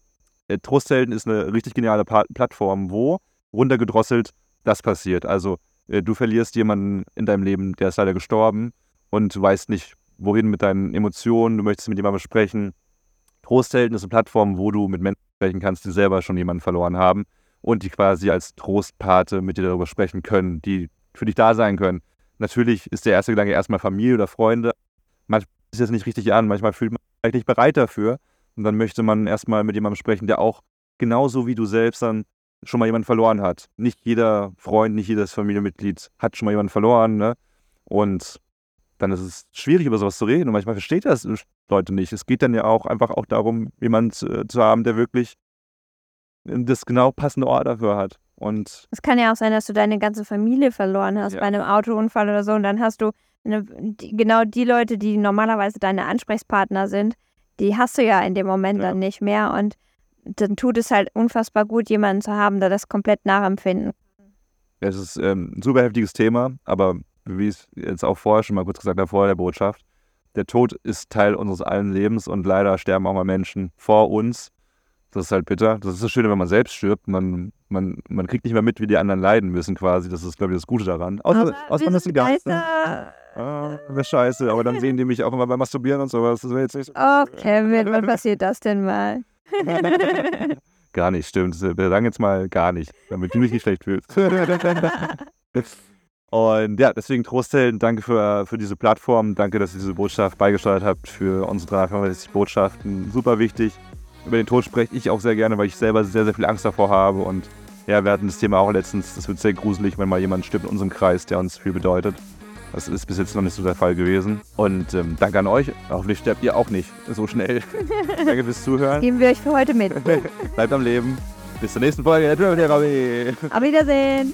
Äh, Trosthelden ist eine richtig geniale Plattform, wo runtergedrosselt das passiert. Also äh, du verlierst jemanden in deinem Leben, der ist leider gestorben und du weißt nicht, wohin mit deinen Emotionen, du möchtest mit jemandem sprechen. Trosthelden ist eine Plattform, wo du mit Menschen sprechen kannst, die selber schon jemanden verloren haben und die quasi als Trostpate mit dir darüber sprechen können, die für dich da sein können. Natürlich ist der erste Gedanke erstmal Familie oder Freunde. Manchmal ist das nicht richtig an, manchmal fühlt man sich vielleicht nicht bereit dafür. Und dann möchte man erstmal mit jemandem sprechen, der auch genauso wie du selbst dann schon mal jemanden verloren hat. Nicht jeder Freund, nicht jedes Familienmitglied hat schon mal jemanden verloren. Ne? Und dann ist es schwierig, über sowas zu reden. Und manchmal versteht das Leute nicht. Es geht dann ja auch einfach auch darum, jemanden zu, zu haben, der wirklich das genau passende Ort dafür hat. Und es kann ja auch sein, dass du deine ganze Familie verloren hast ja. bei einem Autounfall oder so. Und dann hast du eine, die, genau die Leute, die normalerweise deine Ansprechpartner sind, die hast du ja in dem Moment ja. dann nicht mehr. Und dann tut es halt unfassbar gut, jemanden zu haben, der das komplett nachempfinden kann. Es ist ähm, ein super heftiges Thema, aber wie ich es jetzt auch vorher schon mal kurz gesagt habe, vor der Botschaft, der Tod ist Teil unseres allen Lebens und leider sterben auch mal Menschen vor uns. Das ist halt bitter. Das ist das Schöne, wenn man selbst stirbt. Man, man, man kriegt nicht mehr mit, wie die anderen leiden müssen quasi. Das ist, glaube ich, das Gute daran. Außer, außer man ist die Geister. Ah, wäre scheiße, aber dann sehen die mich auch immer beim Masturbieren und sowas. Das wäre jetzt nicht so. Oh, Kevin, wann passiert das denn mal? gar nicht, stimmt. Wir sagen jetzt mal gar nicht, damit du dich nicht schlecht fühlst. Und ja, deswegen Trosthelden, danke für, für diese Plattform. Danke, dass ihr diese Botschaft beigesteuert habt für unsere 365 Botschaften. Super wichtig. Über den Tod spreche ich auch sehr gerne, weil ich selber sehr, sehr viel Angst davor habe. Und ja, wir hatten das Thema auch letztens. Das wird sehr gruselig, wenn mal jemand stirbt in unserem Kreis, der uns viel bedeutet. Das ist bis jetzt noch nicht so der Fall gewesen. Und ähm, danke an euch. Hoffentlich sterbt ihr auch nicht so schnell. danke fürs Zuhören. Geben wir euch für heute mit. Bleibt am Leben. Bis zur nächsten Folge. Auf Wiedersehen.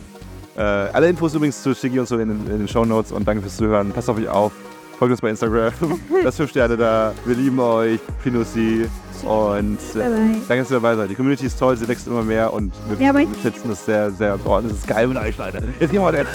Äh, alle Infos übrigens zu Shiggy und so in, in den Show Notes. Und danke fürs Zuhören. Passt auf euch auf. Folgt uns bei Instagram. Lasst 5 Sterne da. Wir lieben euch. Pinussi. Und äh, danke, dass ihr dabei seid. Die Community ist toll, sie wächst immer mehr und wir, Ja, schätzen das sehr, sehr. Boah, das ist geil mit euch, Leute. Jetzt gehen wir weiter.